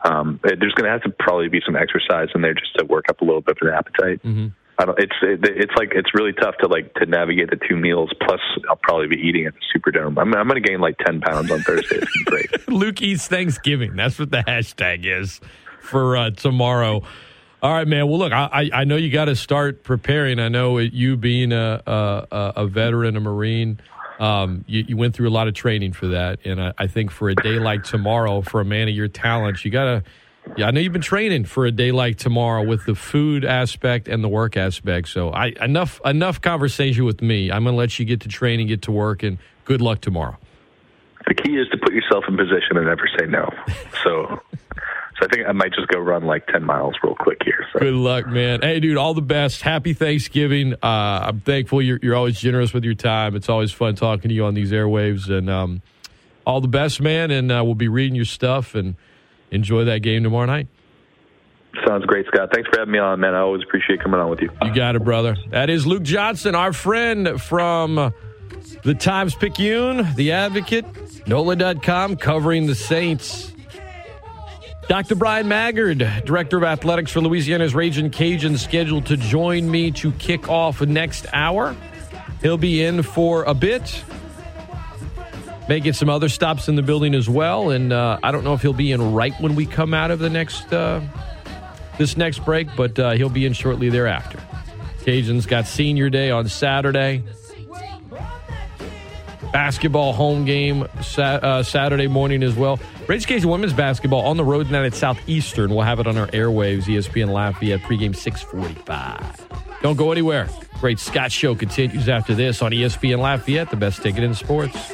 Um, there's going to have to probably be some exercise in there just to work up a little bit of an appetite. I don't. It's it, it's like it's really tough to like to navigate the two meals. Plus, I'll probably be eating at the Superdome. I'm I'm going to gain like ten pounds on Thursday. It's great. Luke eats Thanksgiving. That's what the hashtag is for uh, tomorrow. All right, man. Well, look, I, I know you got to start preparing. I know you being a a, a- a veteran, a Marine, um, you, you went through a lot of training for that, and I, I think for a day like tomorrow, for a man of your talents, you got to. Yeah, I know you've been training for a day like tomorrow with the food aspect and the work aspect. So, I enough enough conversation with me. I'm going to let you get to training, get to work, and good luck tomorrow. The key is to put yourself in position and never say no. So, so I think I might just go run like ten miles real quick here. So. Good luck, man. Hey, dude, all the best. Happy Thanksgiving. Uh, I'm thankful you're, you're always generous with your time. It's always fun talking to you on these airwaves. And um, all the best, man. And uh, we'll be reading your stuff and enjoy that game tomorrow night. Sounds great, Scott. Thanks for having me on, man. I always appreciate coming on with you. You got it, brother. That is Luke Johnson, our friend from the Times Picayune, the advocate, NOLA.com, covering the Saints. Dr. Bryan Maggard, Director of Athletics for Louisiana's Raging Cajuns, scheduled to join me to kick off next hour. He'll be in for a bit. May get some other stops in the building as well, and uh, I don't know if he'll be in right when we come out of the next uh, this next break, but uh, he'll be in shortly thereafter. Cajuns got senior day on Saturday basketball home game uh, Saturday morning as well. Rage women's basketball on the road tonight at Southeastern. We'll have it on our airwaves, ESPN Lafayette, pregame 645. Don't go anywhere. Great Scott Show continues after this on ESPN Lafayette, the best ticket in sports.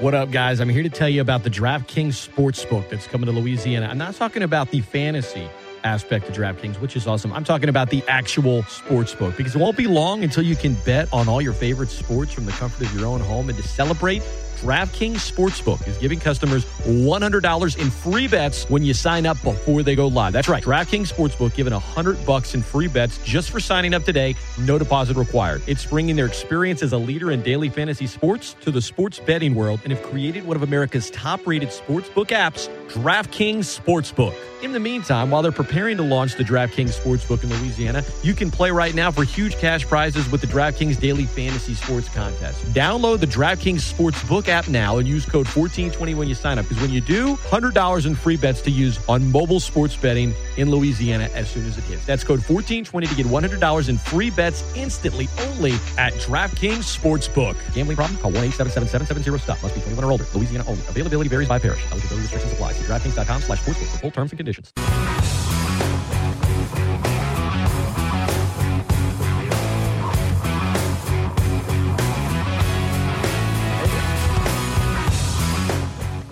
What up, guys? I'm here to tell you about the DraftKings Sportsbook that's coming to Louisiana. I'm not talking about the fantasy aspect of DraftKings, which is awesome. I'm talking about the actual sportsbook because it won't be long until you can bet on all your favorite sports from the comfort of your own home. And to celebrate, DraftKings Sportsbook is giving customers $100 in free bets when you sign up before they go live. That's right. DraftKings Sportsbook giving 100 bucks in free bets just for signing up today. No deposit required. It's bringing their experience as a leader in daily fantasy sports to the sports betting world and have created one of America's top-rated sportsbook apps, DraftKings Sportsbook. In the meantime, while they're preparing to launch the DraftKings Sportsbook in Louisiana, you can play right now for huge cash prizes with the DraftKings Daily Fantasy Sports Contest. Download the DraftKings Sportsbook app now and use code 1420 when you sign up because when you do, $100 in free bets to use on mobile sports betting in Louisiana as soon as it hits. That's code 1420 to get $100 in free bets instantly only at DraftKings Sportsbook. Gambling problem? Call 1-877-770-STOP. Must be 21 or older. Louisiana only. Availability varies by parish. Eligibility restrictions apply. See DraftKings.com slash sportsbook for full terms and conditions.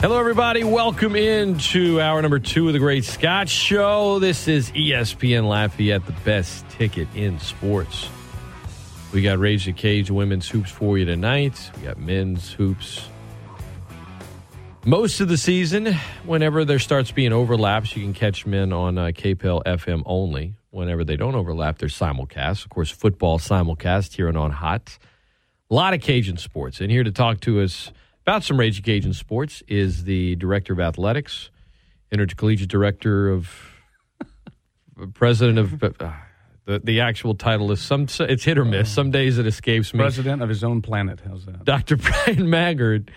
Hello, everybody. Welcome into hour number two of the Great Scott Show. This is ESPN Lafayette, the best ticket in sports. We got Rage the Cage women's hoops for you tonight. We got men's hoops. Most of the season, whenever there starts being overlaps, you can catch men on uh, KPEL FM only. Whenever they don't overlap, there's simulcast. Of course, football simulcast here and on Hot. A lot of Cajun sports. And here to talk to us about some Rage Cajun sports is the director of athletics, intercollegiate director of, president of. Uh, the, the actual title is some. It's hit or miss. Some days it escapes me. President of his own planet. How's that? Dr. Bryan Maggard,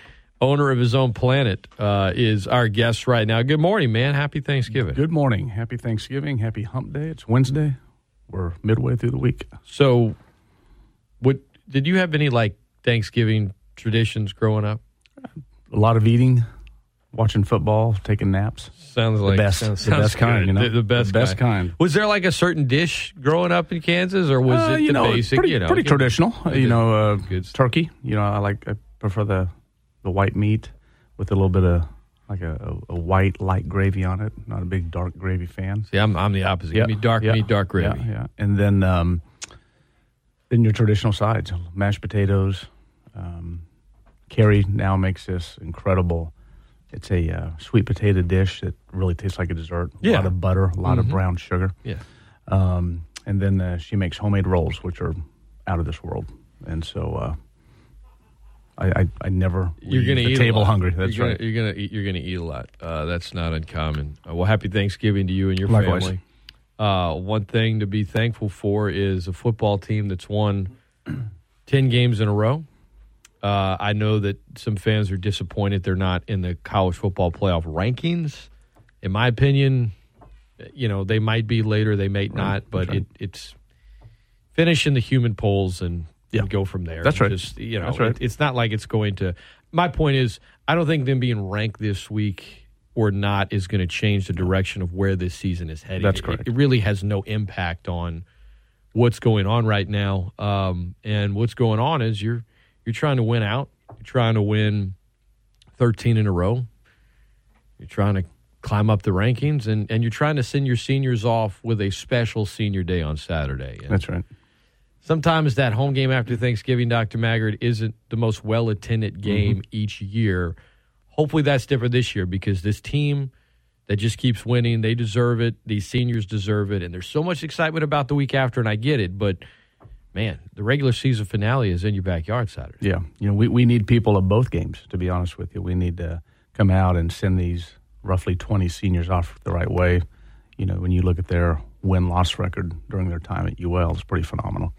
owner of his own planet, uh, is our guest right now. Good morning, man. Happy Thanksgiving. Good morning. Happy Thanksgiving. Happy Hump Day. It's Wednesday. We're midway through the week. So, what did you have any like Thanksgiving traditions growing up? A lot of eating, watching football, taking naps. Sounds like the best, sounds, the best kind. You know, the, the best, the best kind. kind. Was there like a certain dish growing up in Kansas, or was Uh, it you the know, basic? pretty, you know, pretty traditional. You know, uh, Good. turkey. You know, I like. I prefer the the white meat with a little bit of like a, a, a white light gravy on it. Not a big dark gravy fan. See, I'm I'm the opposite. Give me dark meat, dark gravy. Yeah, yeah. And then um, then your traditional sides, mashed potatoes. Um, Carrie now makes this incredible. It's a uh, sweet potato dish that really tastes like a dessert. A Yeah. lot of butter, a lot of Mhm. brown sugar. Yeah. Um, and then uh, she makes homemade rolls, which are out of this world. And so uh, I, I, I never You're gonna the eat a table hungry. That's you're right. Gonna, you're gonna eat. You're gonna eat a lot. Uh, that's not uncommon. Uh, well, happy Thanksgiving to you and your Likewise. family. Uh, one thing to be thankful for is a football team that's won ten games in a row. Uh, I know that some fans are disappointed they're not in the college football playoff rankings. In my opinion, you know they might be later, they may not, but right. it, it's finishing the human polls and, Yeah. and go from there. That's right. Just you know, That's right. it- it's not like it's going to. My point is, I don't think them being ranked this week or not is going to change the direction of where this season is heading. That's It- correct. It, really has no impact on what's going on right now. Um, and what's going on is you're you're trying to win out. You're trying to win 13 in a row. You're trying to climb up the rankings, and, and you're trying to send your seniors off with a special senior day on Saturday. And That's right. Sometimes that home game after Thanksgiving, Dr. Maggard, isn't the most well attended mm-hmm. game each year. Hopefully that's different this year because this team that just keeps winning, they deserve it. These seniors deserve it. And there's so much excitement about the week after, and I get it. But man, the regular season finale is in your backyard Saturday. Yeah, you know, we, we need people of both games. To be honest with you, we need to come out and send these roughly twenty seniors off the right way. You know, when you look at their win loss record during their time at UL, it's pretty phenomenal.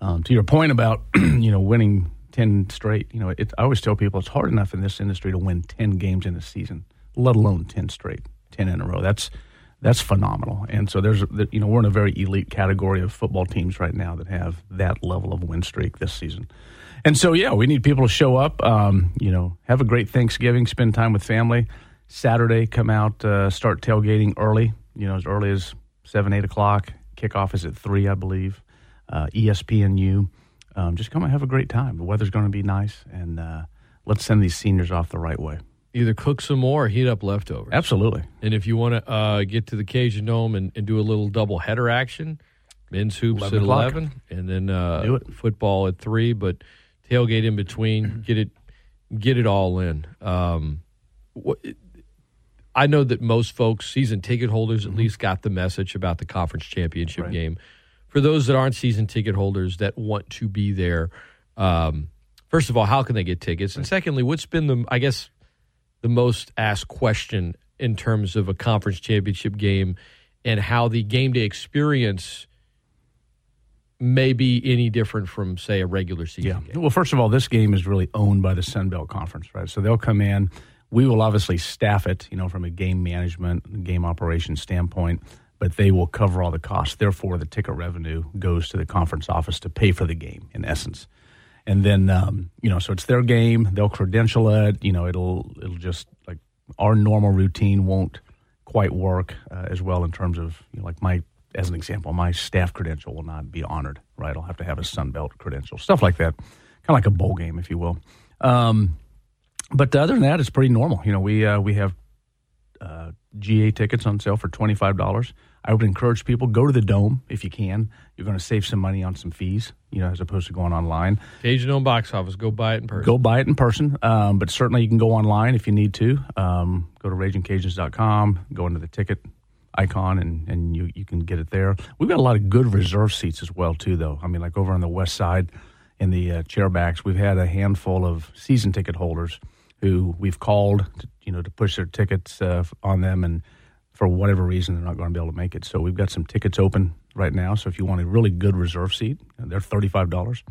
Um, to your point about you know winning ten straight. You know, it, I always tell people it's hard enough in this industry to win ten games in a season, let alone ten straight, ten in a row. That's that's phenomenal. And so there's, you know, we're in a very elite category of football teams right now that have that level of win streak this season. And so, yeah, we need people to show up. Um, you know, have a great Thanksgiving, spend time with family. Saturday, come out, uh, start tailgating early. You know, as early as seven, eight o'clock. Kickoff is at three, I believe. Uh, ESPNU. Um, just come and have a great time. The weather's going to be nice, and uh, let's send these seniors off the right way. Either cook some more or heat up leftovers. Absolutely. And if you want to uh, get to the Cajun Dome and, and, do a little double header action, men's hoops 11 at o'clock. eleven, and then uh, football at three. But tailgate in between, get it, get it all in. Um, what, I know that most folks, season ticket holders, at mm-hmm. least got the message about the conference championship right. game. For those that aren't season ticket holders that want to be there, um, first of all, how can they get tickets? And secondly, what's been the, I guess, the most asked question in terms of a conference championship game and how the game day experience may be any different from, say, a regular season yeah. game? Well, first of all, this game is really owned by the Sun Belt Conference, right? So they'll come in. We will obviously staff it, you know, from a game management, game operations standpoint, but they will cover all the costs. Therefore, the ticket revenue goes to the conference office to pay for the game, in essence. And then, um, you know, so it's their game. They'll credential it. You know, it'll it'll just like our normal routine won't quite work uh, as well in terms of you know, like my as an example, my staff credential will not be honored, right? I'll have to have a Sun Belt credential, stuff like that, kind of like a bowl game, if you will. Um, but other than that, it's pretty normal. You know, we uh, we have uh, GA tickets on sale for twenty five dollars. I would encourage people go to the dome if you can. You're going to save some money on some fees, you know, as opposed to going online. Cajun Dome box office. Go buy it in person. Go buy it in person. Um, but certainly you can go online if you need to. Um, go to ragingcajuns.com. Go into the ticket icon and, and you, you can get it there. We've got a lot of good reserve seats as well too, though. I mean, like over on the west side in the uh, chairbacks, we've had a handful of season ticket holders who we've called, to, you know, to push their tickets uh, on them, and for whatever reason they're not going to be able to make it. So we've got some tickets open right now. So if you want a really good reserve seat, they're thirty five dollars.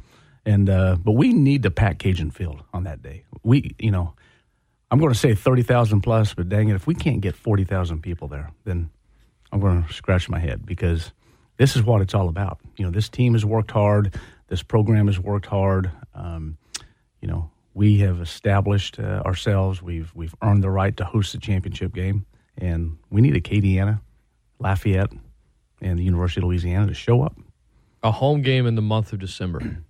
And uh, but we need to pack Cajun Field on that day. We, you know, I'm going to say thirty thousand plus, but dang it, if we can't get forty thousand people there, then I'm going to scratch my head because this is what it's all about. You know, this team has worked hard. This program has worked hard. Um, you know, we have established uh, ourselves. We've we've earned the right to host the championship game, and we need Acadiana, Lafayette, and the University of Louisiana to show up. A home game in the month of December.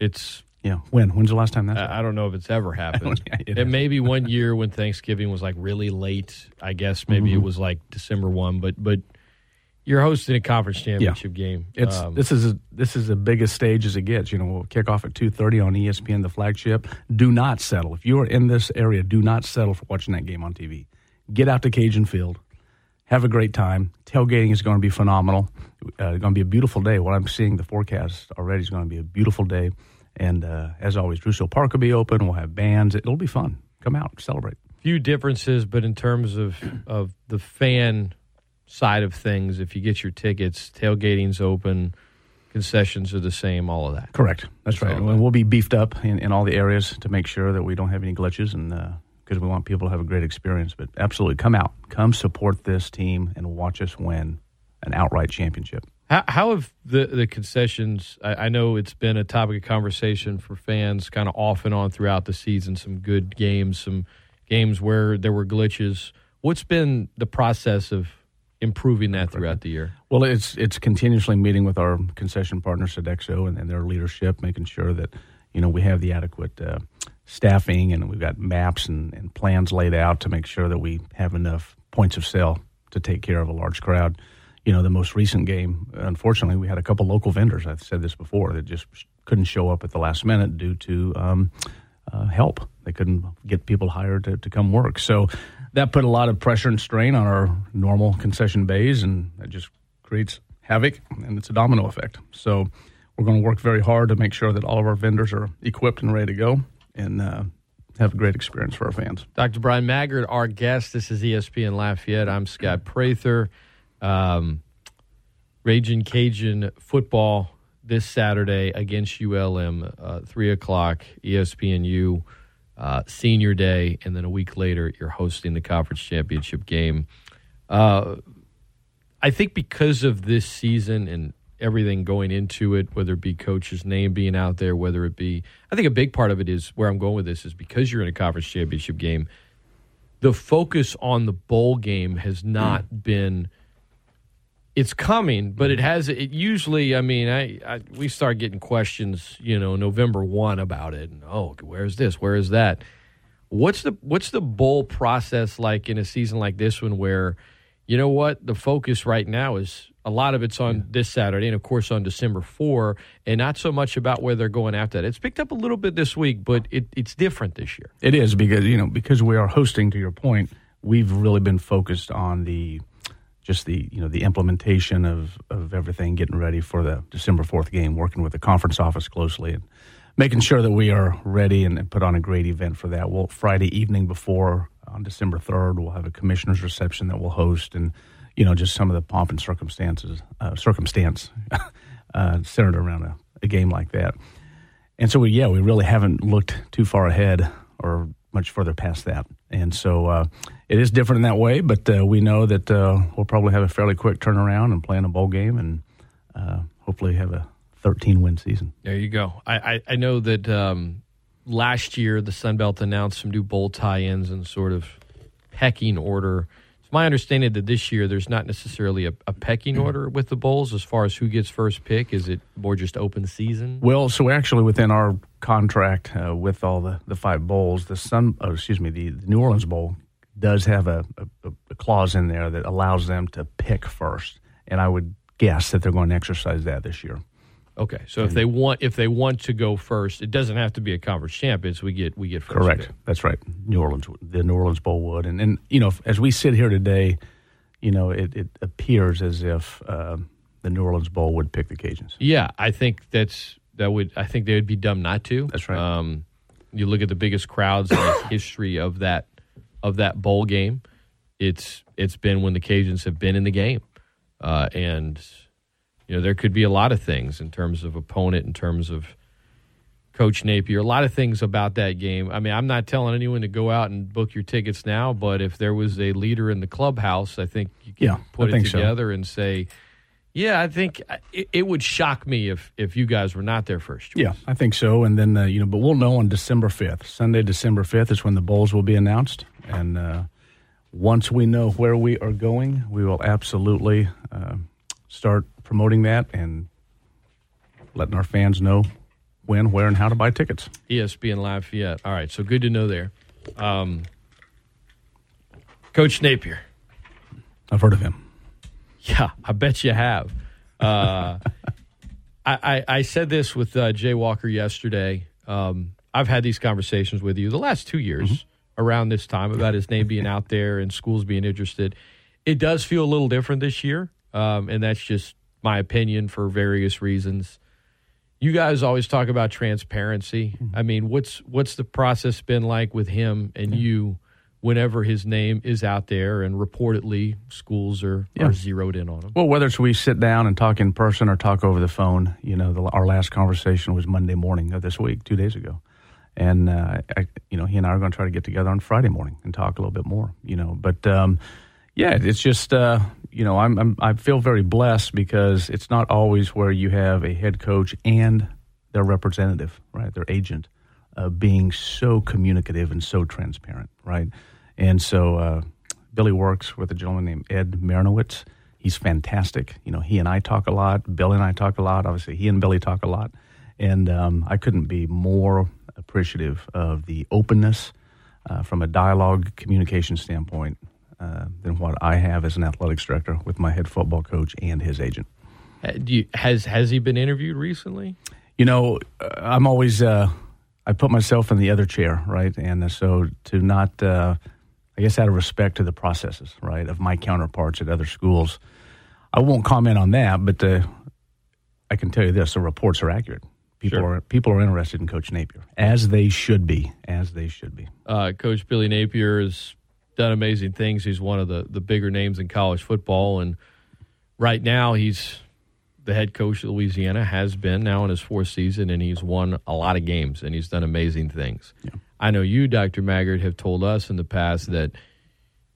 It's yeah. When? When's the last time that? I, I don't know if it's ever happened. it, it may be one year when Thanksgiving was like really late. I guess maybe mm-hmm. it was like December one, but but you're hosting a conference championship yeah. game. It's um, this is a, this is the biggest stage as it gets. You know, we'll kick off at two thirty on ESPN, the flagship. Do not settle if you are in this area. Do not settle for watching that game on TV. Get out to Cajun Field, have a great time. Tailgating is going to be phenomenal. Uh, it's going to be a beautiful day. What I'm seeing the forecast already is going to be a beautiful day. And uh, as always, Russo Park will be open. We'll have bands. It'll be fun. Come out, celebrate. Few differences, but in terms of of the fan side of things, if you get your tickets, tailgating's open, concessions are the same, all of that. Correct. That's, right. And we'll be beefed up in, in all the areas to make sure that we don't have any glitches and because we want people to have a great experience. But absolutely, come out, come support this team, and watch us win an outright championship. How, how have the, the concessions? I, I, know it's been a topic of conversation for fans, kind of off and on throughout the season. Some good games, some games where there were glitches. What's been the process of improving that throughout the year? Well, it's it's continuously meeting with our concession partner Sodexo and, and their leadership, making sure that you know we have the adequate uh, staffing and we've got maps and, and, plans laid out to make sure that we have enough points of sale to take care of a large crowd. You know, the most recent game, unfortunately, we had a couple local vendors. I've said this before that just couldn't show up at the last minute due to um, uh, help. They couldn't get people hired to, to come work. So that put a lot of pressure and strain on our normal concession bays, and it just creates havoc, and it's a domino effect. So we're going to work very hard to make sure that all of our vendors are equipped and ready to go, and uh, have a great experience for our fans. Dr. Bryan Maggard, our guest. This is ESPN Lafayette. I'm Scott Prather. Um, Raging Cajun football this Saturday against ULM, uh, three o'clock, ESPNU, uh, senior day, and then a week later, you're hosting the conference championship game. Uh, I think because of this season and everything going into it, whether it be coach's name being out there, whether it be, I think a big part of it is where I'm going with this is because you're in a conference championship game, the focus on the bowl game has mm. not been. It's coming, but it has. It usually, I mean, I, I we start getting questions, you know, November one about it. And, oh, where's this? Where is that? What's the what's the bowl process like in a season like this one where, you know what, the focus right now is a lot of it's on this Saturday and of course on December four, and not so much about where they're going after that. It's picked up a little bit this week, but it, it's different this year. It is because you know because we are hosting. To your point, we've really been focused on the just the you know the implementation of of everything, getting ready for the December fourth game, working with the conference office closely, and making sure that we are ready and, and put on a great event for that. Well, Friday evening before on December third, we'll have a commissioner's reception that we'll host, and you know just some of the pomp and circumstances uh, circumstance uh, centered around a, a game like that. And so, we, yeah, we really haven't looked too far ahead or much further past that. And so, uh, it is different in that way, but uh, we know that uh, we'll probably have a fairly quick turnaround and play in a bowl game and uh, hopefully have a 13 win season. There you go. I, I, I know that um, last year the Sun Belt announced some new bowl tie ins and sort of pecking order. It's my understanding that this year there's not necessarily a, a pecking order with the bowls as far as who gets first pick. Is it more just open season? Well, so actually within our contract uh, with all the, the five bowls, the Sun, oh, excuse me, the, the New Orleans Bowl does have a, a, a clause in there that allows them to pick first, and I would guess that they're going to exercise that this year. Okay, so if they want if they want to go first, it doesn't have to be a conference champions. We get we get first Correct. pick. That's right. New Orleans, the New Orleans Bowl would, and and you know, as we sit here today, you know, it, it appears as if uh, the New Orleans Bowl would pick the Cajuns. Yeah, I think that's that would I think they would be dumb not to. That's right. Um, you look at the biggest crowds in the history of that of that bowl game. It's it's been when the Cajuns have been in the game, uh, and you know there could be a lot of things in terms of opponent, in terms of Coach Napier, a lot of things about that game. I mean, I'm not telling anyone to go out and book your tickets now, but if there was a leader in the clubhouse, I think you can Yeah, put I it think so. together and say, yeah, I think it, it would shock me if if you guys were not there first. Yeah, I think so. And then uh, you know, but we'll know on December fifth, Sunday, December fifth, is when the bowls will be announced. And uh, once we know where we are going, we will absolutely uh, start promoting that and letting our fans know when, where, and how to buy tickets. ESPN Live Lafayette. All right, so good to know there. Um, Coach Napier. I've heard of him. Yeah, I bet you have. Uh, I, I, I said this with uh, Jay Walker yesterday. Um, I've had these conversations with you the last two years around this time about his name being out there and schools being interested. It does feel a little different this year, um, and that's just my opinion for various reasons. You guys always talk about transparency. I mean, what's what's the process been like with him and you whenever his name is out there and reportedly schools are, Yeah. are zeroed in on him? Well, whether it's we sit down and talk in person or talk over the phone, you know, the, our last conversation was Monday morning of this week, two days ago, and uh, I, you know, he and I are going to try to get together on Friday morning and talk a little bit more, you know. But um, yeah, it's just uh, you know, I'm, I'm I feel very blessed because it's not always where you have a head coach and their representative, right, their agent, uh, being so communicative and so transparent, right, and so. Uh, Billy works with a gentleman named Ed Marynowitz. He's fantastic. You know, he and I talk a lot. Billy and I talk a lot. Obviously, he and Billy talk a lot. And um, I couldn't be more appreciative of the openness uh, from a dialogue communication standpoint uh, than what I have as an athletics director with my head football coach and his agent. Uh, you, has has he been interviewed recently? You know, uh, I'm always uh, I put myself in the other chair, right? And so to not, uh, I guess, out of respect to the processes, right, of my counterparts at other schools, I won't comment on that. But uh, I can tell you this: the reports are accurate. People Sure. are people are interested in Coach Napier, as they should be, as they should be. Uh, Coach Billy Napier has done amazing things. He's one of the, the bigger names in college football, and right now he's the head coach of Louisiana, has been now in his fourth season, and he's won a lot of games and he's done amazing things. Yeah. I know you, Dr. Maggard, have told us in the past that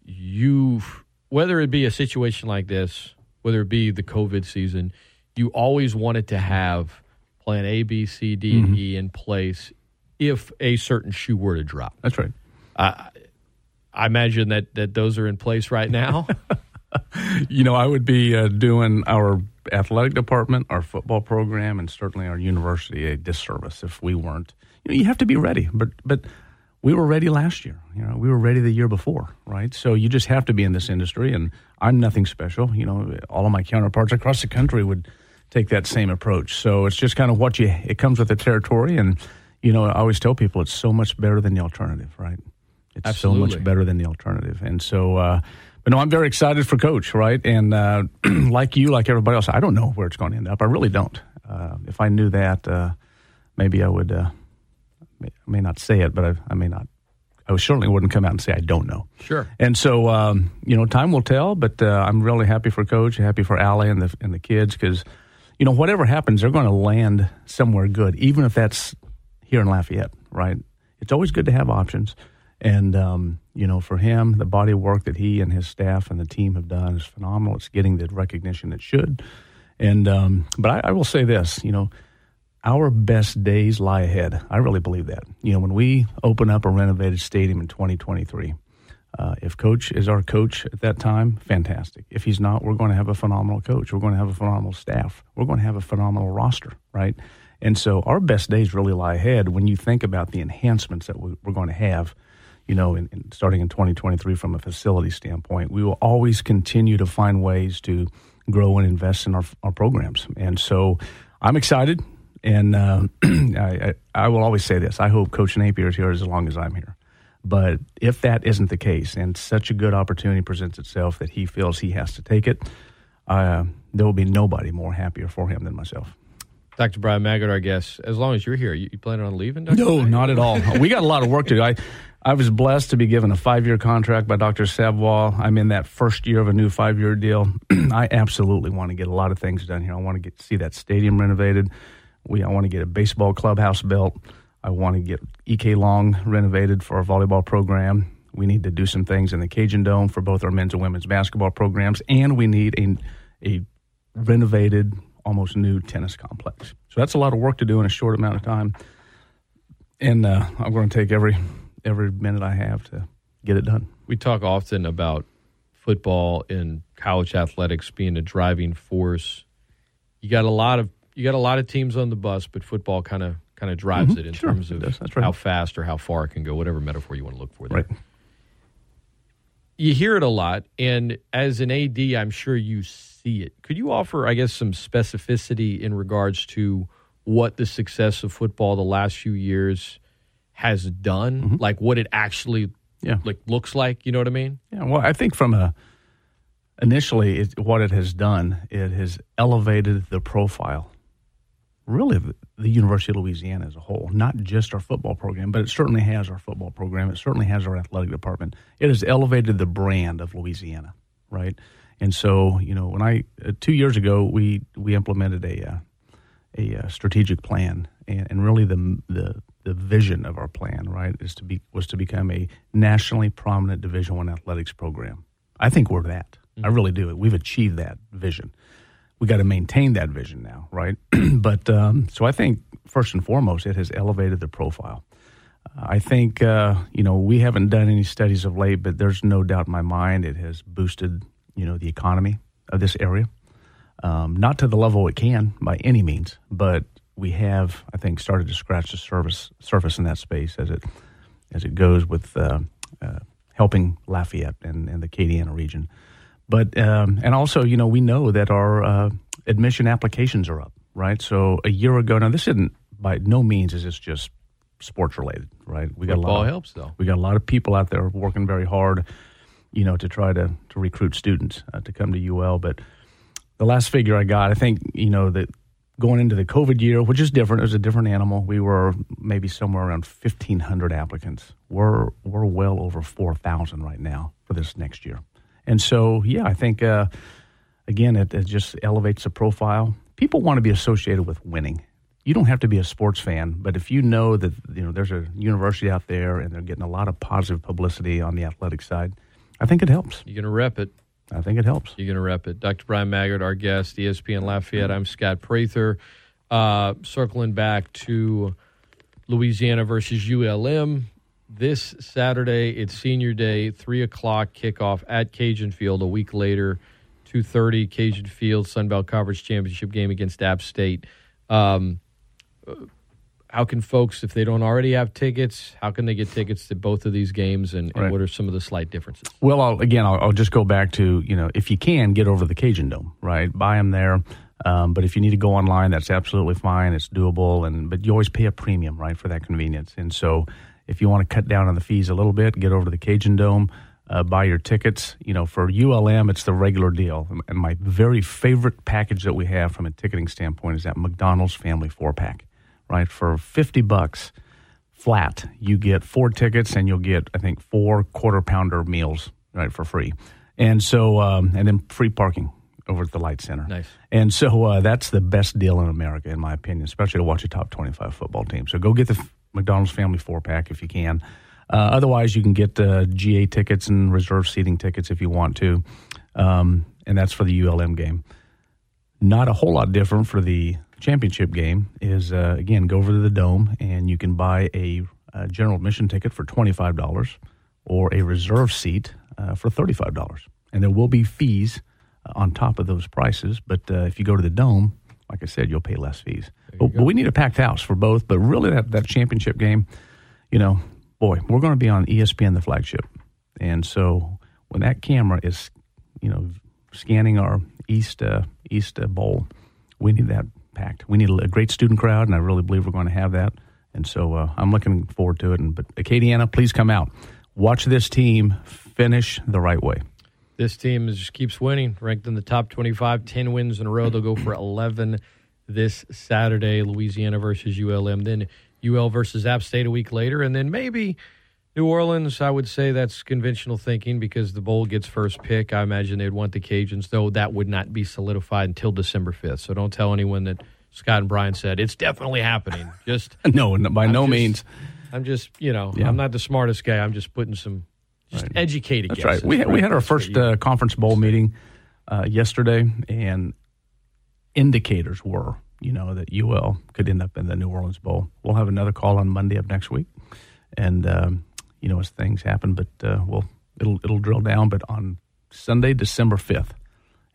you, whether it be a situation like this, whether it be the COVID season, you always wanted to have plan A, B, C, D, and Mhm. E in place if a certain shoe were to drop. That's right. I I imagine that, that those are in place right now. you know, I would be uh, doing our athletic department, our football program, and certainly our university a disservice if we weren't. You know, you have to be ready, but but we were ready last year. You know, we were ready the year before, right? So you just have to be in this industry, and I'm nothing special. You know, all of my counterparts across the country would take that same approach. So it's just kind of what you. It comes with the territory, and you know, I always tell people it's so much better than the alternative, right? It's so much better than the alternative, and so. uh but no, I'm very excited for Coach, right? And uh, like you, like everybody else, I don't know where it's going to end up. I really don't. Uh, if I knew that, uh, maybe I would. Uh, I may not say it, but I, I may not. I certainly wouldn't come out and say I don't know. Sure. And so, um, you know, time will tell. But uh, I'm really happy for Coach, happy for Allie and the and the kids because, you know, whatever happens, they're going to land somewhere good, even if that's here in Lafayette, right? It's always good to have options. And um, you know, for him, the body of work that he and his staff and the team have done is phenomenal. It's getting the recognition it should. And um, but I, I will say this, you know, our best days lie ahead. I really believe that. You know, when we open up a renovated stadium in 2023, uh, if coach is our coach at that time, fantastic. If he's not, we're going to have a phenomenal coach. We're going to have a phenomenal staff. We're going to have a phenomenal roster, right? And so our best days really lie ahead when you think about the enhancements that we, we're going to have. You know, in, in starting in 2023 from a facility standpoint, we will always continue to find ways to grow and invest in our, our programs. And so I'm excited. And uh, I, I, I will always say this I hope Coach Napier is here as long as I'm here. But if that isn't the case, and such a good opportunity presents itself that he feels he has to take it, uh, there will be nobody more happier for him than myself. Dr. Bryan Maggard, our guest, as long as you're here, you, you planning on leaving? Dr. No, Maggard? not at all. we got a lot of work to do. I, I was blessed to be given a five year contract by Dr. Savoie. I'm in that first year of a new five year deal. I absolutely want to get a lot of things done here. I want to get see that stadium renovated. We I want to get a baseball clubhouse built. I want to get EK Long renovated for our volleyball program. We need to do some things in the Cajun Dome for both our men's and women's basketball programs, and we need a a renovated, almost new tennis complex. So that's a lot of work to do in a short amount of time, and uh, I'm going to take every every minute I have to get it done. We talk often about football and college athletics being a driving force. You got a lot of you got a lot of teams on the bus, but football kind of kind of drives Mhm, it in sure, terms of that's right. how fast or how far it can go, whatever metaphor you want to look for there. Right. You hear it a lot, and as an AD, I'm sure you see it. Could you offer, I guess, some specificity in regards to what the success of football the last few years has done, like what it actually Mm-hmm. Yeah. like looks like? You know what I mean? Yeah, well, I think from a initially, it, what it has done, it has elevated the profile, really, of the University of Louisiana as a whole. Not just our football program, but it certainly has our football program. It certainly has our athletic department. It has elevated the brand of Louisiana, right? And so, you know, when I uh, two years ago we we implemented a uh, a uh, strategic plan, and, and really the the the vision of our plan, right, is to be was to become a nationally prominent Division One athletics program. I think we're that. I really do. We've achieved that vision. We got to maintain that vision now, right? but um, so I think first and foremost, it has elevated the profile. Uh, I think uh, you know we haven't done any studies of late, but there's no doubt in my mind it has boosted you know the economy of this area. Um, not to the level it can by any means, but we have, I think, started to scratch the surface surface in that space as it as it goes with uh, uh, helping Lafayette and, and the Acadiana region. But um, and also, you know, we know that our uh, admission applications are up, right? So a year ago, now this isn't by no means is this just sports related, right? We got a lot of, helps, though. We got a lot of people out there working very hard, you know, to try to to recruit students uh, to come to UL. But the last figure I got, I think, you know, that going into the COVID year, which is different, it was a different animal. We were maybe somewhere around fifteen hundred applicants. We're we're well over four thousand right now for this next year, and so yeah, I think uh, again it, it just elevates the profile. people want to be associated with winning. You don't have to be a sports fan, but if you know that you know there's a university out there and they're getting a lot of positive publicity on the athletic side, I think it helps. You're going to rep it. I think it helps. You're going to rep it. Dr. Bryan Maggard, our guest, ESPN Lafayette. I'm Scott Prather. Uh, circling back to Louisiana versus ULM this Saturday. It's senior day, three o'clock kickoff at Cajun Field. A week later, two thirty Cajun Field Sunbelt Conference Championship game against App State. Um, how can folks, if they don't already have tickets, how can they get tickets to both of these games, and, and Right. what are some of the slight differences? Well, I'll, again, I'll, I'll just go back to you know if you can get over to the Cajun Dome, right? Buy them there. Um, but if you need to go online, that's absolutely fine. It's doable, and but you always pay a premium, right, for that convenience. And so, if you want to cut down on the fees a little bit, get over to the Cajun Dome, uh, buy your tickets. You know, for ULM, it's the regular deal. And my very favorite package that we have from a ticketing standpoint is that McDonald's Family Four Pack, right? For fifty bucks flat, you get four tickets and you'll get, I think, four quarter pounder meals, right, for free. And so, um, and then free parking over at the Light Center. Nice. And so uh, that's the best deal in America, in my opinion, especially to watch a top 25 football team. So go get the McDonald's Family Four Pack if you can. Uh, otherwise, you can get uh, GA tickets and reserve seating tickets if you want to. Um, and that's for the ULM game not a whole lot different for the championship game is uh, again go over to the dome and you can buy a, uh general admission ticket for $25 or a reserve seat uh, for $35 and there will be fees uh, on top of those prices but uh, if you go to the dome like i said you'll pay less fees. But, but we need a packed house for both but really that, that championship game you know boy we're going to be on espn the flagship. And so when that camera is you know scanning our east uh, east uh, bowl we need that packed we need a, great student crowd and i really believe we're going to have that and so uh, i'm looking forward to it and but acadiana please come out watch this team finish the right way This team is, just keeps winning, ranked in the top 25, 10 wins in a row. They'll go for 11 this Saturday, Louisiana versus ULM. Then UL versus App State a week later. And then maybe New Orleans, I would say that's conventional thinking because the bowl gets first pick. I imagine they'd want the Cajuns, though that would not be solidified until December 5th. So don't tell anyone that Scott and Bryan said it's definitely happening. Just no no- by I'm no just- means I'm just, you know, Yeah. I'm not the smartest guy. I'm just putting some, just educated That's guesses. right. We had, we had our first uh, conference bowl meeting uh, yesterday, and indicators were, you know, that UL could end up in the New Orleans Bowl. We'll have another call on Monday of next week, and um, you know, as things happen, but uh, we'll it'll it'll drill down. But on Sunday, December fifth,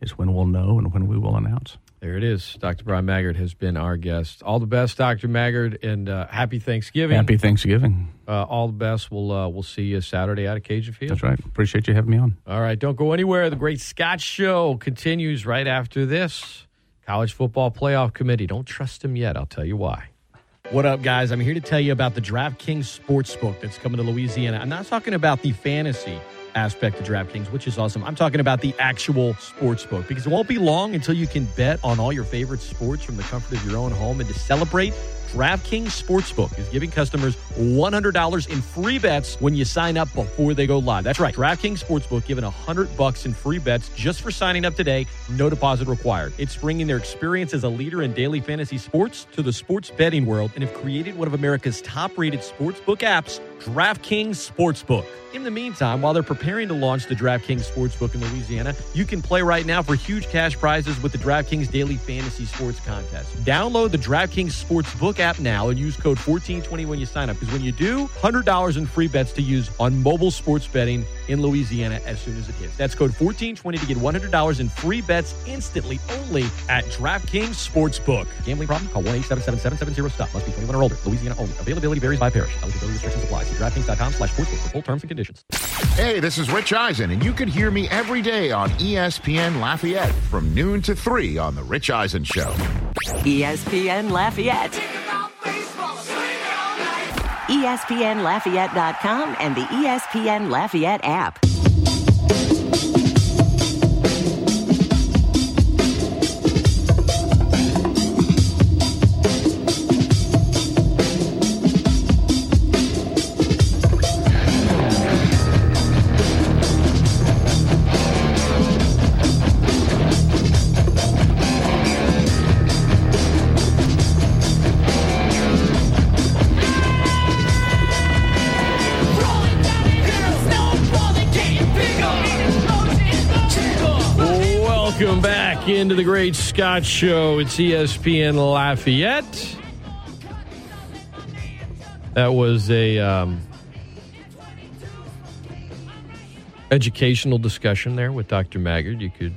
is when we'll know and when we will announce. There it is. Dr. Bryan Maggard has been our guest. All the best, Dr. Maggard, and uh, happy Thanksgiving. Happy Thanksgiving. Uh, all the best. We'll uh, we'll see you Saturday out of Cajun Field. That's right. Appreciate you having me on. All right, don't go anywhere. The Great Scott Show continues right after this. College Football Playoff Committee. Don't trust him yet. I'll tell you why. What up, guys? I'm here to tell you about the DraftKings Sportsbook that's coming to Louisiana. I'm not talking about the fantasy aspect of DraftKings, which is awesome. I'm talking about the actual sportsbook because it won't be long until you can bet on all your favorite sports from the comfort of your own home. And to celebrate, DraftKings Sportsbook is giving customers $100 in free bets when you sign up before they go live. That's right. DraftKings Sportsbook giving 100 bucks in free bets just for signing up today. No deposit required. It's bringing their experience as a leader in daily fantasy sports to the sports betting world and have created one of America's top-rated sportsbook apps, DraftKings Sportsbook. In the meantime, while they're preparing to launch the DraftKings Sportsbook in Louisiana, you can play right now for huge cash prizes with the DraftKings Daily Fantasy Sports Contest. Download the DraftKings Sportsbook app now and use code 1420 when you sign up because when you do, $100 in free bets to use on mobile sports betting in Louisiana as soon as it hits. That's code 1420 to get $100 in free bets instantly only at DraftKings Sportsbook. Gambling problem? Call 1-877-770-STOP. Must be 21 or older. Louisiana only. Availability varies by parish. Eligibility restrictions apply. See DraftKings.com slash sportsbook for full terms and conditions. Hey, this is Rich Eisen, and you can hear me every day on ESPN Lafayette from noon to 3 on The Rich Eisen Show. ESPN Lafayette. ESPNLafayette.com and the ESPN Lafayette app. Into the Great Scott Show. It's ESPN Lafayette. That was a um, educational discussion there with Dr. Maggard. You could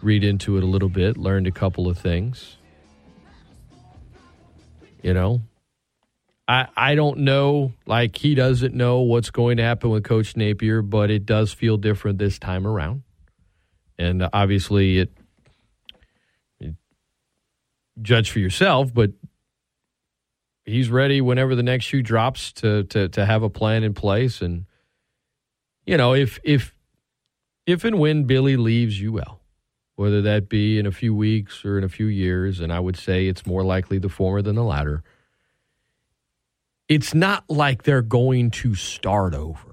read into it a little bit, learned a couple of things. You know, I I don't know, like he doesn't know what's going to happen with Coach Napier, but it does feel different this time around. And obviously, it judge for yourself, but he's ready whenever the next shoe drops to to to have a plan in place. And you know, if if if and when Billy leaves UL, whether that be in a few weeks or in a few years, and I would say it's more likely the former than the latter. It's not like they're going to start over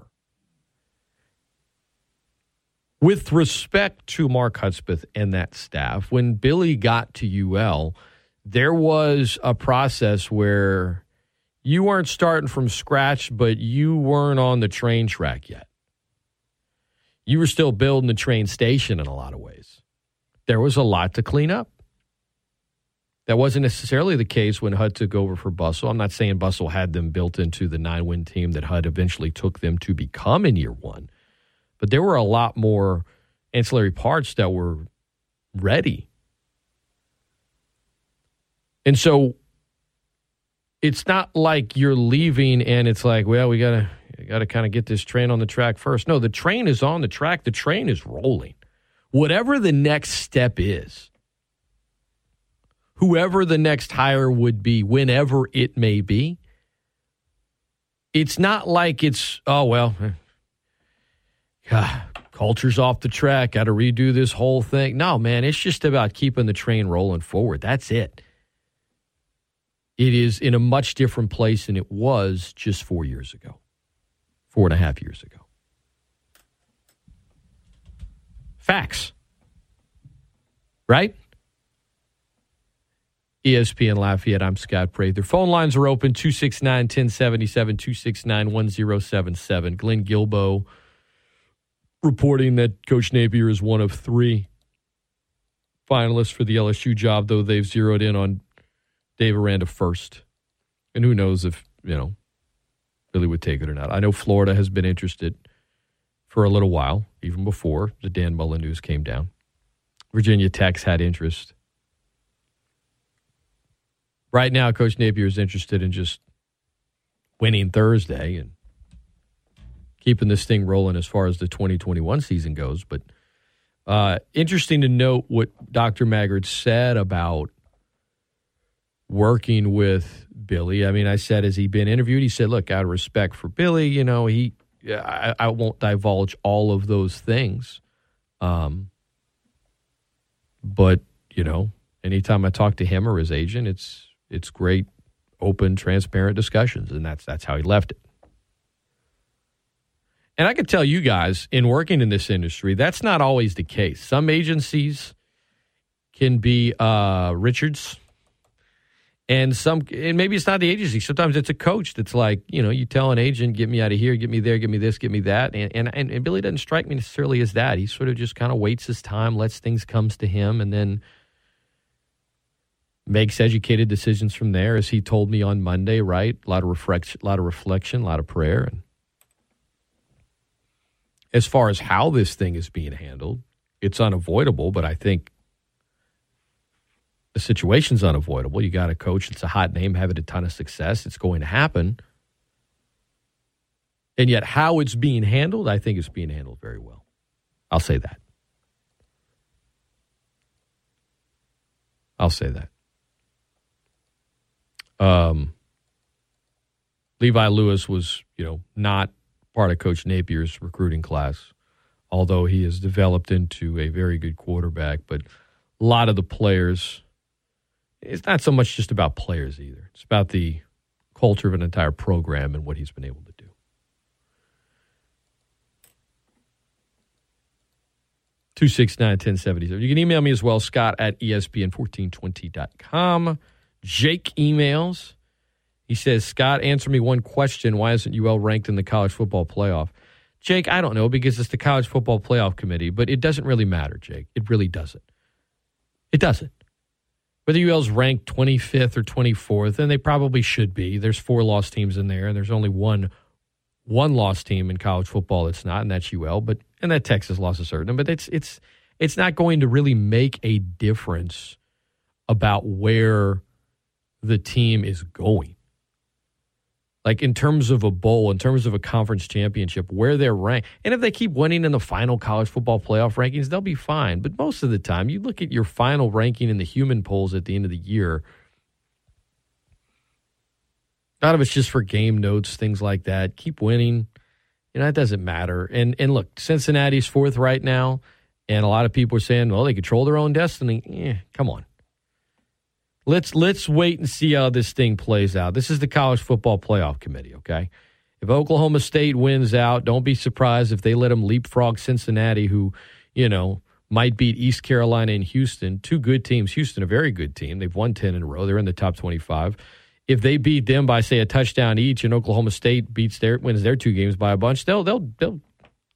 with respect to Mark Hudspeth and that staff, when Billy got to UL, there was a process where you weren't starting from scratch, but you weren't on the train track yet. You were still building the train station in a lot of ways. There was a lot to clean up. That wasn't necessarily the case when HUD took over for Bustle. I'm not saying Bustle had them built into the nine win team that HUD eventually took them to become in year one but there were a lot more ancillary parts that were ready. And so it's not like you're leaving and it's like, well, we got to got to kind of get this train on the track first. No, the train is on the track. The train is rolling. Whatever the next step is, whoever the next hire would be, whenever it may be, it's not like it's, oh, well, God, culture's off the track. Got to redo this whole thing. No, man, it's just about keeping the train rolling forward. That's it. It is in a much different place than it was just four years ago, four and a half years ago. Facts. Right? ESPN Lafayette. I'm Scott Prather. Phone lines are open 269 1077, 269 1077. Glenn Guilbeau reporting that Coach Napier is one of three finalists for the LSU job, though they've zeroed in on Dave Aranda first. And who knows if, you know, Billy would take it or not. I know Florida has been interested for a little while, even before the Dan Mullen news came down. Virginia Tech's had interest. Right now, Coach Napier is interested in just winning Thursday and keeping this thing rolling as far as the 2021 season goes. But uh, interesting to note what Dr. Maggard said about working with Billy. I mean, I said, has he been interviewed? He said, look, out of respect for Billy, you know, he, I, I won't divulge all of those things. Um, but, you know, anytime I talk to him or his agent, it's, it's great, open, transparent discussions. And that's, that's how he left it. And I could tell you guys, in working in this industry, that's not always the case. Some agencies can be uh, Richards, and some, and maybe it's not the agency. Sometimes it's a coach that's like, you know, you tell an agent, "Get me out of here, get me there, get me this, get me that," and and and, Billy doesn't strike me necessarily as that. He sort of just kind of waits his time, lets things comes to him, and then makes educated decisions from there. As he told me on Monday, right? A lot of reflection, a lot of reflection, a lot of prayer, and as far as how this thing is being handled, it's unavoidable, but I think the situation's unavoidable. You got a coach that's a hot name, having a ton of success. It's going to happen. And yet, how it's being handled, I think it's being handled very well. I'll say that. I'll say that. Um, Levi Lewis was, you know, not part of Coach Napier's recruiting class, although he has developed into a very good quarterback. But a lot of the players, it's not so much just about players either. It's about the culture of an entire program and what he's been able to do. Two six nine ten seventy seven. You can email me as well, Scott at ESPN1420.com. Jake emails. He says, Scott, answer me one question. Why isn't UL ranked in the college football playoff? Jake, I don't know because it's the college football playoff committee, but it doesn't really matter, Jake. It really doesn't. It doesn't. Whether UL's ranked 25th or 24th, and they probably should be. There's four lost teams in there, and there's only one one lost team in college football that's not, and that's UL. But and that Texas lost a certain, but it's it's it's not going to really make a difference about where the team is going. Like in terms of a bowl, in terms of a conference championship, where they're ranked. And if they keep winning in the final college football playoff rankings, they'll be fine. But most of the time, you look at your final ranking in the human polls at the end of the year. A lot of it's just for game notes, things like that. Keep winning. You know, that doesn't matter. And and look, Cincinnati's fourth right now. And a lot of people are saying, well, they control their own destiny. Eh, come on. Let's let's wait and see how this thing plays out. This is the college football playoff committee, okay? If Oklahoma State wins out, don't be surprised if they let them leapfrog Cincinnati, who, you know, might beat East Carolina and Houston. Two good teams. Houston, a very good team. They've won 10 in a row. They're in the top 25. If they beat them by, say, a touchdown each, and Oklahoma State beats their wins their two games by a bunch, they'll they'll they'll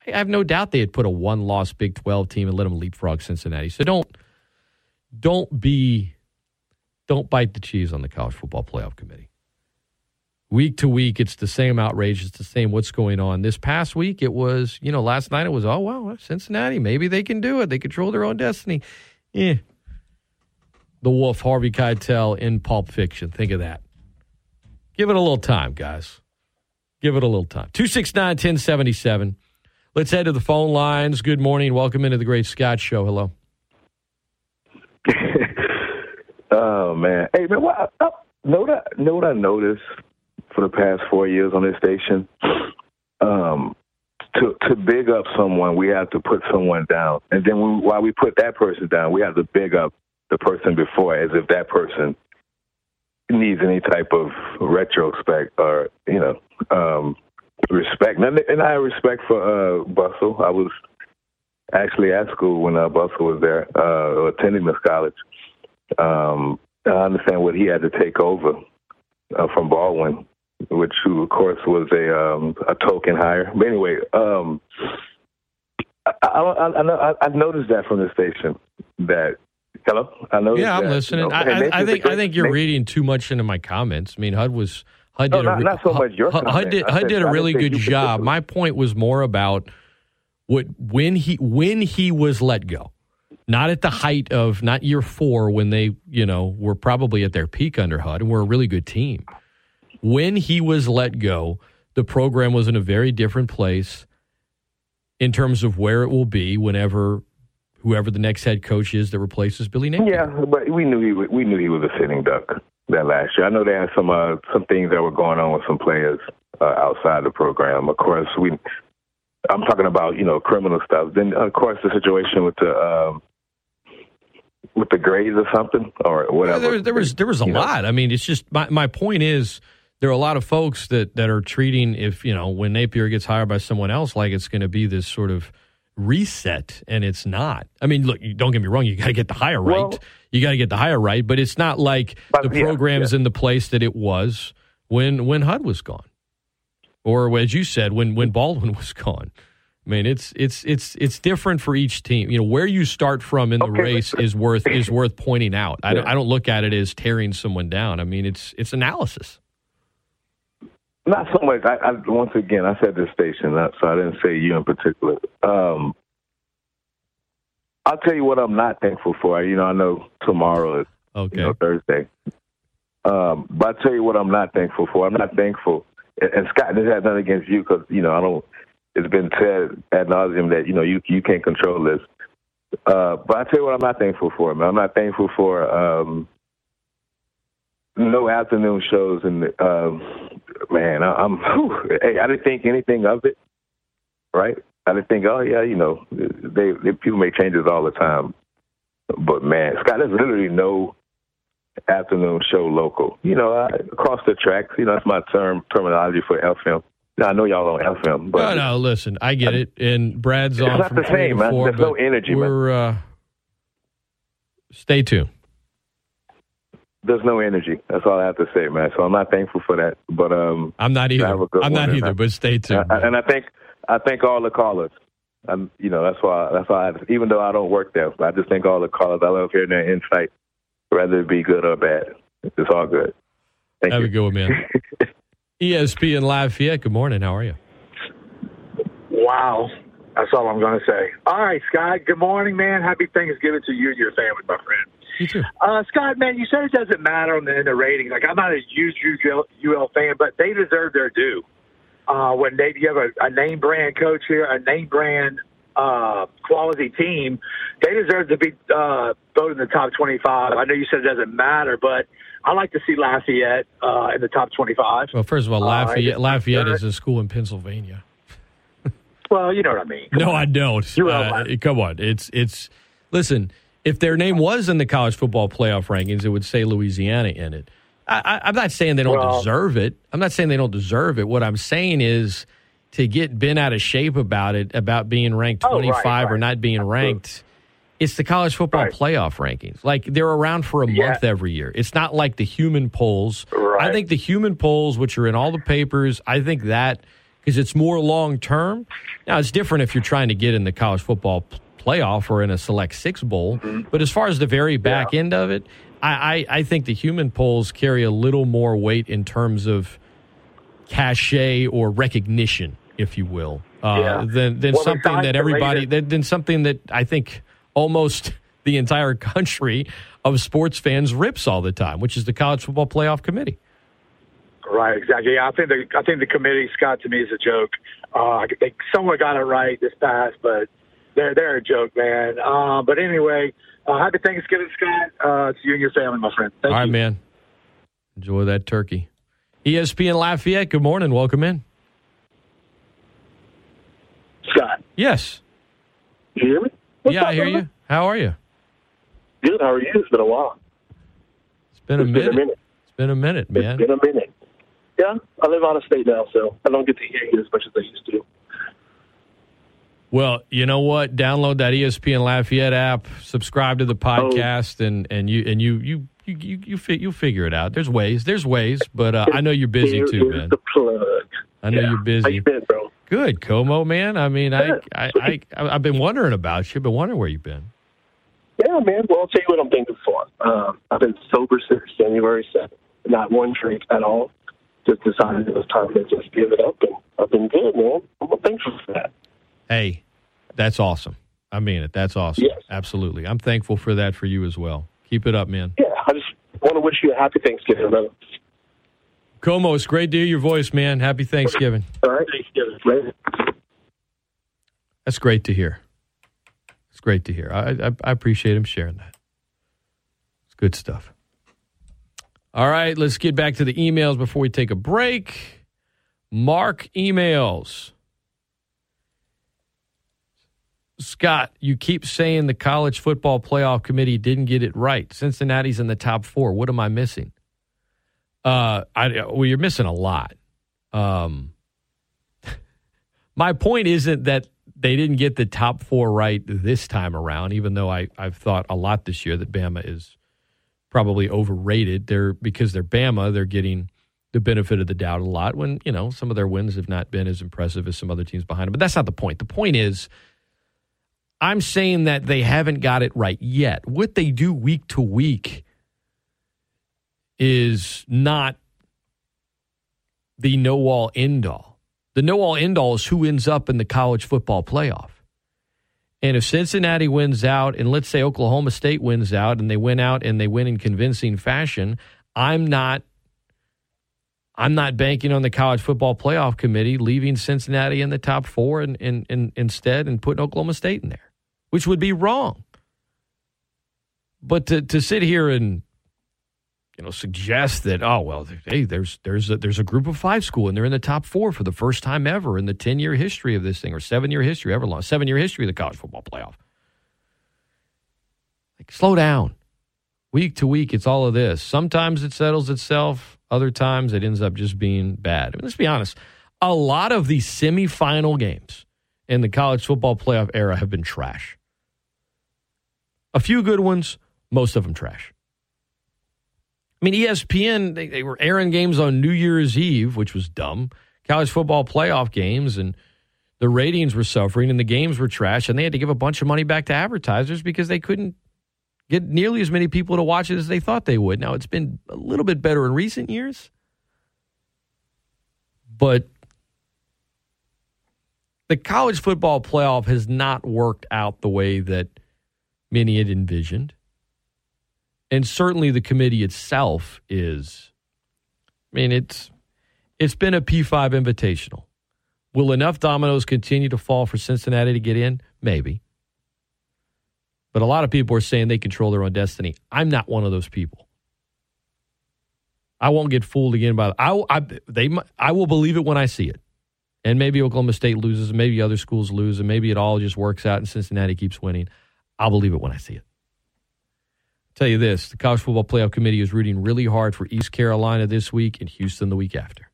I have no doubt they'd put a one loss Big 12 team and let them leapfrog Cincinnati. So don't don't be don't bite the cheese on the college football playoff committee. Week to week, it's the same outrage. It's the same what's going on. This past week, it was, you know, last night it was, oh, wow, Cincinnati, maybe they can do it. They control their own destiny. Yeah. The Wolf, Harvey Keitel in Pulp Fiction. Think of that. Give it a little time, guys. Give it a little time. 269 1077. Let's head to the phone lines. Good morning. Welcome into the Great Scott Show. Hello. Oh man, hey man, what? I, know what? I, know what I noticed for the past four years on this station. Um, to to big up someone, we have to put someone down, and then we, while we put that person down, we have to big up the person before, as if that person needs any type of retrospect or you know um, respect. And, and I have respect for uh, Bustle. I was actually at school when uh, Bustle was there, uh, attending this college. Um, I understand what he had to take over uh, from Baldwin, which, who of course was a um, a token hire. But anyway, um, I, I, I, I, I noticed that from the station that Hello, I know. Yeah, I'm that, listening. You know, I, I, I think I think you're Nathan, reading too much into my comments. I mean, HUD was HUD No, did not- a, not so much your HUD, comment. did, HUD did a really good job. My point was more about what when he when he was let go, not at the height of not year four when they you know were probably at their peak under HUD and were a really good team. When he was let go, the program was in a very different place in terms of where it will be whenever whoever the next head coach is that replaces Billy Napier. Yeah, but we knew he wa- we knew he was a sitting duck that last year. I know they had some uh, some things that were going on with some players uh, outside the program. Of course, we. I'm talking about you know criminal stuff. Then of course the situation with the um, with the grades or something or whatever. There, there was there was a You know. lot. I mean, it's just my my point is there are a lot of folks that that are treating if you know when Napier gets hired by someone else like it's going to be this sort of reset, and it's not. I mean, look, don't get me wrong. You got to get the hire right. Well- you got to get the hire right, but it's not like the yeah, program is yeah. in the place that it was when when HUD was gone, or as you said, when when Baldwin was gone. I mean, it's it's it's it's different for each team. You know, where you start from in the Okay, race is worth is worth pointing out. I, don't, I don't look at it as tearing someone down. I mean, it's it's analysis. Not so much. I, I once again, I said this station, not- so I didn't say you in particular. Um, I'll tell you what I'm not thankful for. You know, I know tomorrow is Okay. you know Thursday, um, but I'll tell you what I'm not thankful for. I'm not thankful, and, and Scott, this has nothing against you because you know I don't. It's been said ad nauseum that you know you you can't control this. Uh, but I tell you what I'm not thankful for, man. I'm not thankful for um, no afternoon shows, and um, man, I, I'm. whew, hey, I didn't think anything of it. Right? I didn't think, oh yeah, you know, they, they people make changes all the time. But man, Scott, there's literally no afternoon show local. You know, uh, across the tracks. You know, that's my term terminology for FM. Now I know y'all don't on FM, but no, no, listen, I get it. And Brad's It's on not from the same, man. four, There's no energy, man. We're uh, stay tuned. there's no energy. That's all I have to say, man. So I'm not thankful for that. But um, I'm not have either. I'm not either. I- But stay tuned. I- and I think I thank all the callers. I'm, you know, that's why that's why. I, even though I don't work there, I just thank all the callers. I love hearing their insight, whether it be good or bad. It's all good. Thank Have you. a good one, man. ESPN Lafayette. Good morning. How are you? Wow. That's all I'm going to say. All right, Scott. Good morning, man. Happy Thanksgiving to you and your family, my friend. You too. Uh, Scott, man, you said it doesn't matter on the, in the ratings. Like, I'm not a huge UL, UL fan, but they deserve their due. Uh, when they you have a, a name brand coach here, a name brand uh, quality team, they deserve to be uh, voted in the top 25. I know you said it doesn't matter, but I like to see Lafayette uh, in the top 25. Well, first of all, Uh, Lafayette, it- Lafayette is a school in Pennsylvania. Well, you know what I mean. No, I don't. You're Uh, come on, it's it's. Listen, if their name was in the college football playoff rankings, it would say Louisiana in it. I, I'm not saying they don't Well- deserve it. I'm not saying they don't deserve it. What I'm saying is to get bent out of shape about it, about being ranked Oh, right, 25 or not being ranked. It's the college football playoff rankings. Like they're around for a month every year. It's not like the human polls. I think the human polls, which are in all the papers, I think that because it's more long term. Now it's different if you're trying to get in the college football playoff or in a select six bowl. But as far as the very back end of it, I, I, I think the human polls carry a little more weight in terms of cachet or recognition, if you will, uh, Yeah. than than Well, something that everybody than something that I think almost the entire country of sports fans rips all the time, which is the college football playoff committee. Right, exactly. Yeah, I think the I think the committee, Scott, to me is a joke. Uh, they, someone got it right this past, but they're they're a joke, man. Uh, but anyway, uh, happy Thanksgiving, Scott, uh, to you and your family, my friend. Thank all right, you. man. Enjoy that turkey. ESPN Lafayette. Good morning. Welcome in. Scott, Yes. you hear me? Yeah, I hear you. How are you? Good. How are you? It's been a while. It's been a It's minute. been a minute. It's been a minute, man. It's been a minute. Yeah, I live out of state now, so I don't get to hear you as much as I used to. Well, you know what? Download that ESPN Lafayette app, subscribe to the podcast, and and you and you you you you you fi- you'll figure it out. There's ways. There's ways, but uh, I know you're busy Here too, man. The plug. I know Yeah. you're busy. How busy. you been, bro? Good, Como, man. I mean, I I I I've been wondering about you. Been wondering where you've been. Yeah, man. Well, I'll tell you what I'm thankful for. Um, I've been sober since January 7th. Not one drink at all. Just decided it was time to just give it up, and I've been good, man. I'm thankful for that. Hey, that's awesome. I mean it. That's awesome. Yes. Absolutely. I'm thankful for that for you as well. Keep it up, man. Yeah, I just want to wish you a happy Thanksgiving, brother. Como, it's great to hear your voice, man. Happy Thanksgiving. All right, Thanksgiving. That's great to hear. It's great to hear. I, I, I appreciate him sharing that. It's good stuff. All right, let's get back to the emails before we take a break. Mark emails. Scott, you keep saying the college football playoff committee didn't get it right. Cincinnati's in the top four. What am I missing? Uh, I well, you're missing a lot. Um, my point isn't that they didn't get the top four right this time around, even though I, I've thought a lot this year that Bama is probably overrated. They're because they're Bama, they're getting the benefit of the doubt a lot when, you know, some of their wins have not been as impressive as some other teams behind them. But that's not the point. The point is I'm saying that they haven't got it right yet. What they do week to week is not the no all end all. The no all end all is who ends up in the college football playoff. And if Cincinnati wins out, and let's say Oklahoma State wins out, and they win out and they win in convincing fashion, I'm not. I'm not banking on the college football playoff committee leaving Cincinnati in the top four and, and, and instead and putting Oklahoma State in there, which would be wrong. But to, to sit here and you know suggest that oh well hey there's there's a, there's a group of five school and they're in the top four for the first time ever in the 10 year history of this thing or seven year history ever long seven year history of the college football playoff. Like slow down. Week to week it's all of this. Sometimes it settles itself other times it ends up just being bad. I mean, let's be honest. A lot of the semifinal games in the college football playoff era have been trash. A few good ones most of them trash I mean, ESPN, they, they were airing games on New Year's Eve, which was dumb. College football playoff games, and the ratings were suffering and the games were trash, and they had to give a bunch of money back to advertisers because they couldn't get nearly as many people to watch it as they thought they would. Now, it's been a little bit better in recent years, but the college football playoff has not worked out the way that many had envisioned. And certainly the committee itself is I mean it's it's been a P5 invitational. Will enough dominoes continue to fall for Cincinnati to get in? Maybe. But a lot of people are saying they control their own destiny. I'm not one of those people. I won't get fooled again by I, I they I will believe it when I see it. And maybe Oklahoma State loses, and maybe other schools lose, and maybe it all just works out and Cincinnati keeps winning. I'll believe it when I see it. Tell you this the College Football Playoff Committee is rooting really hard for East Carolina this week and Houston the week after.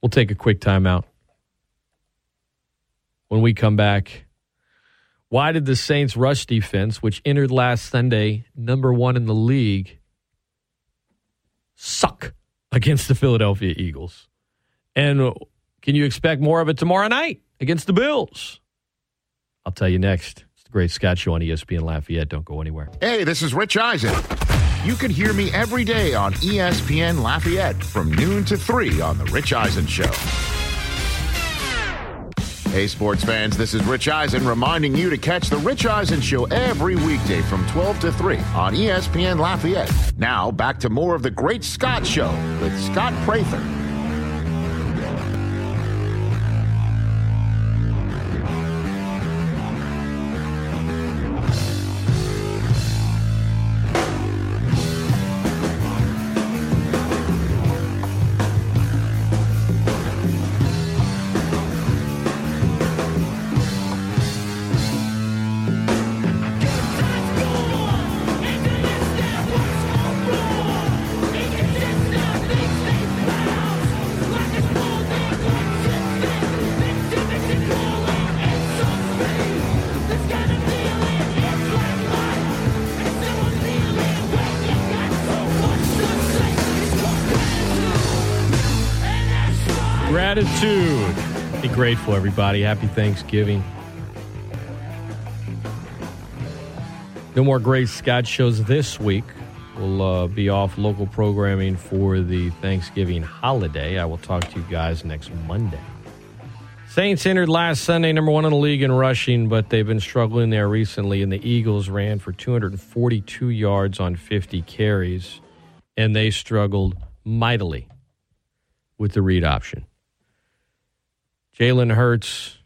We'll take a quick timeout. When we come back, why did the Saints rush defense, which entered last Sunday number one in the league, suck against the Philadelphia Eagles? And can you expect more of it tomorrow night against the Bills? I'll tell you next. Great Scott Show on ESPN Lafayette. Don't go anywhere. Hey, this is Rich Eisen. You can hear me every day on ESPN Lafayette from noon to 3 on The Rich Eisen Show. Hey, sports fans, this is Rich Eisen reminding you to catch The Rich Eisen Show every weekday from 12 to 3 on ESPN Lafayette. Now, back to more of The Great Scott Show with Scott Prather. Gratitude. Be grateful, everybody. Happy Thanksgiving. No more great Scott shows this week. We'll uh, be off local programming for the Thanksgiving holiday. I will talk to you guys next Monday. Saints entered last Sunday number one in the league in rushing, but they've been struggling there recently. And the Eagles ran for 242 yards on 50 carries, and they struggled mightily with the read option. Jalen Hurts,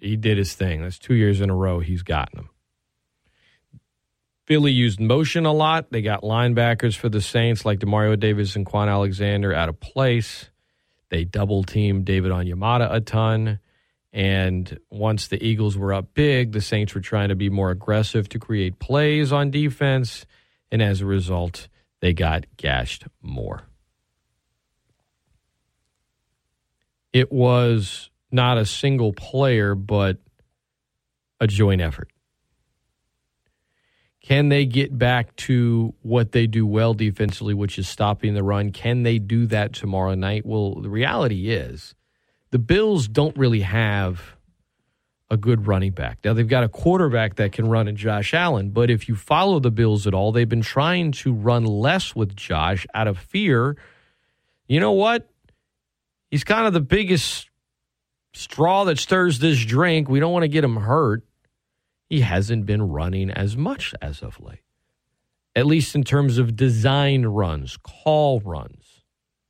he did his thing. That's two years in a row he's gotten them. Philly used motion a lot. They got linebackers for the Saints like Demario Davis and Kwon Alexander out of place. They double teamed David Onyemata a ton. And once the Eagles were up big, the Saints were trying to be more aggressive to create plays on defense. And as a result, they got gashed more. It was not a single player, but a joint effort. Can they get back to what they do well defensively, which is stopping the run? Can they do that tomorrow night? Well, the reality is the Bills don't really have a good running back. Now, they've got a quarterback that can run in Josh Allen, but if you follow the Bills at all, they've been trying to run less with Josh out of fear. You know what? He's kind of the biggest straw that stirs this drink. We don't want to get him hurt he hasn't been running as much as of late, at least in terms of design runs, call runs,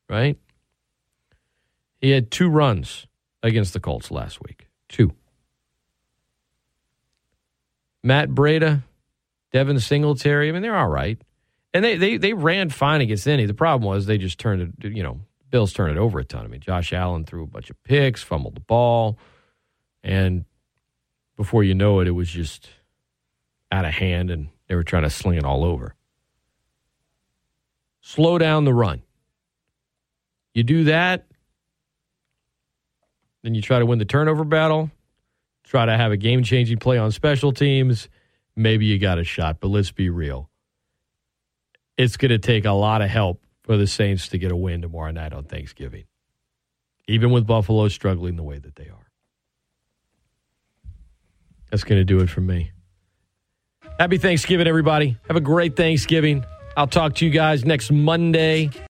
right? He had two runs against the Colts last week. Two. Matt Breida, Devin Singletary, I mean, they're all right. And they, they, they ran fine against any. The problem was they just turned it, you know, Bills turned it over a ton. I mean, Josh Allen threw a bunch of picks, fumbled the ball, and before you know it, it was just out of hand and they were trying to sling it all over. Slow down the run. You do that, then you try to win the turnover battle, try to have a game changing play on special teams. Maybe you got a shot, but let's be real. It's going to take a lot of help for the Saints to get a win tomorrow night on Thanksgiving. even with Buffalo struggling the way that they are. That's going to do it for me. Happy Thanksgiving, everybody. Have a great Thanksgiving. I'll talk to you guys next Monday.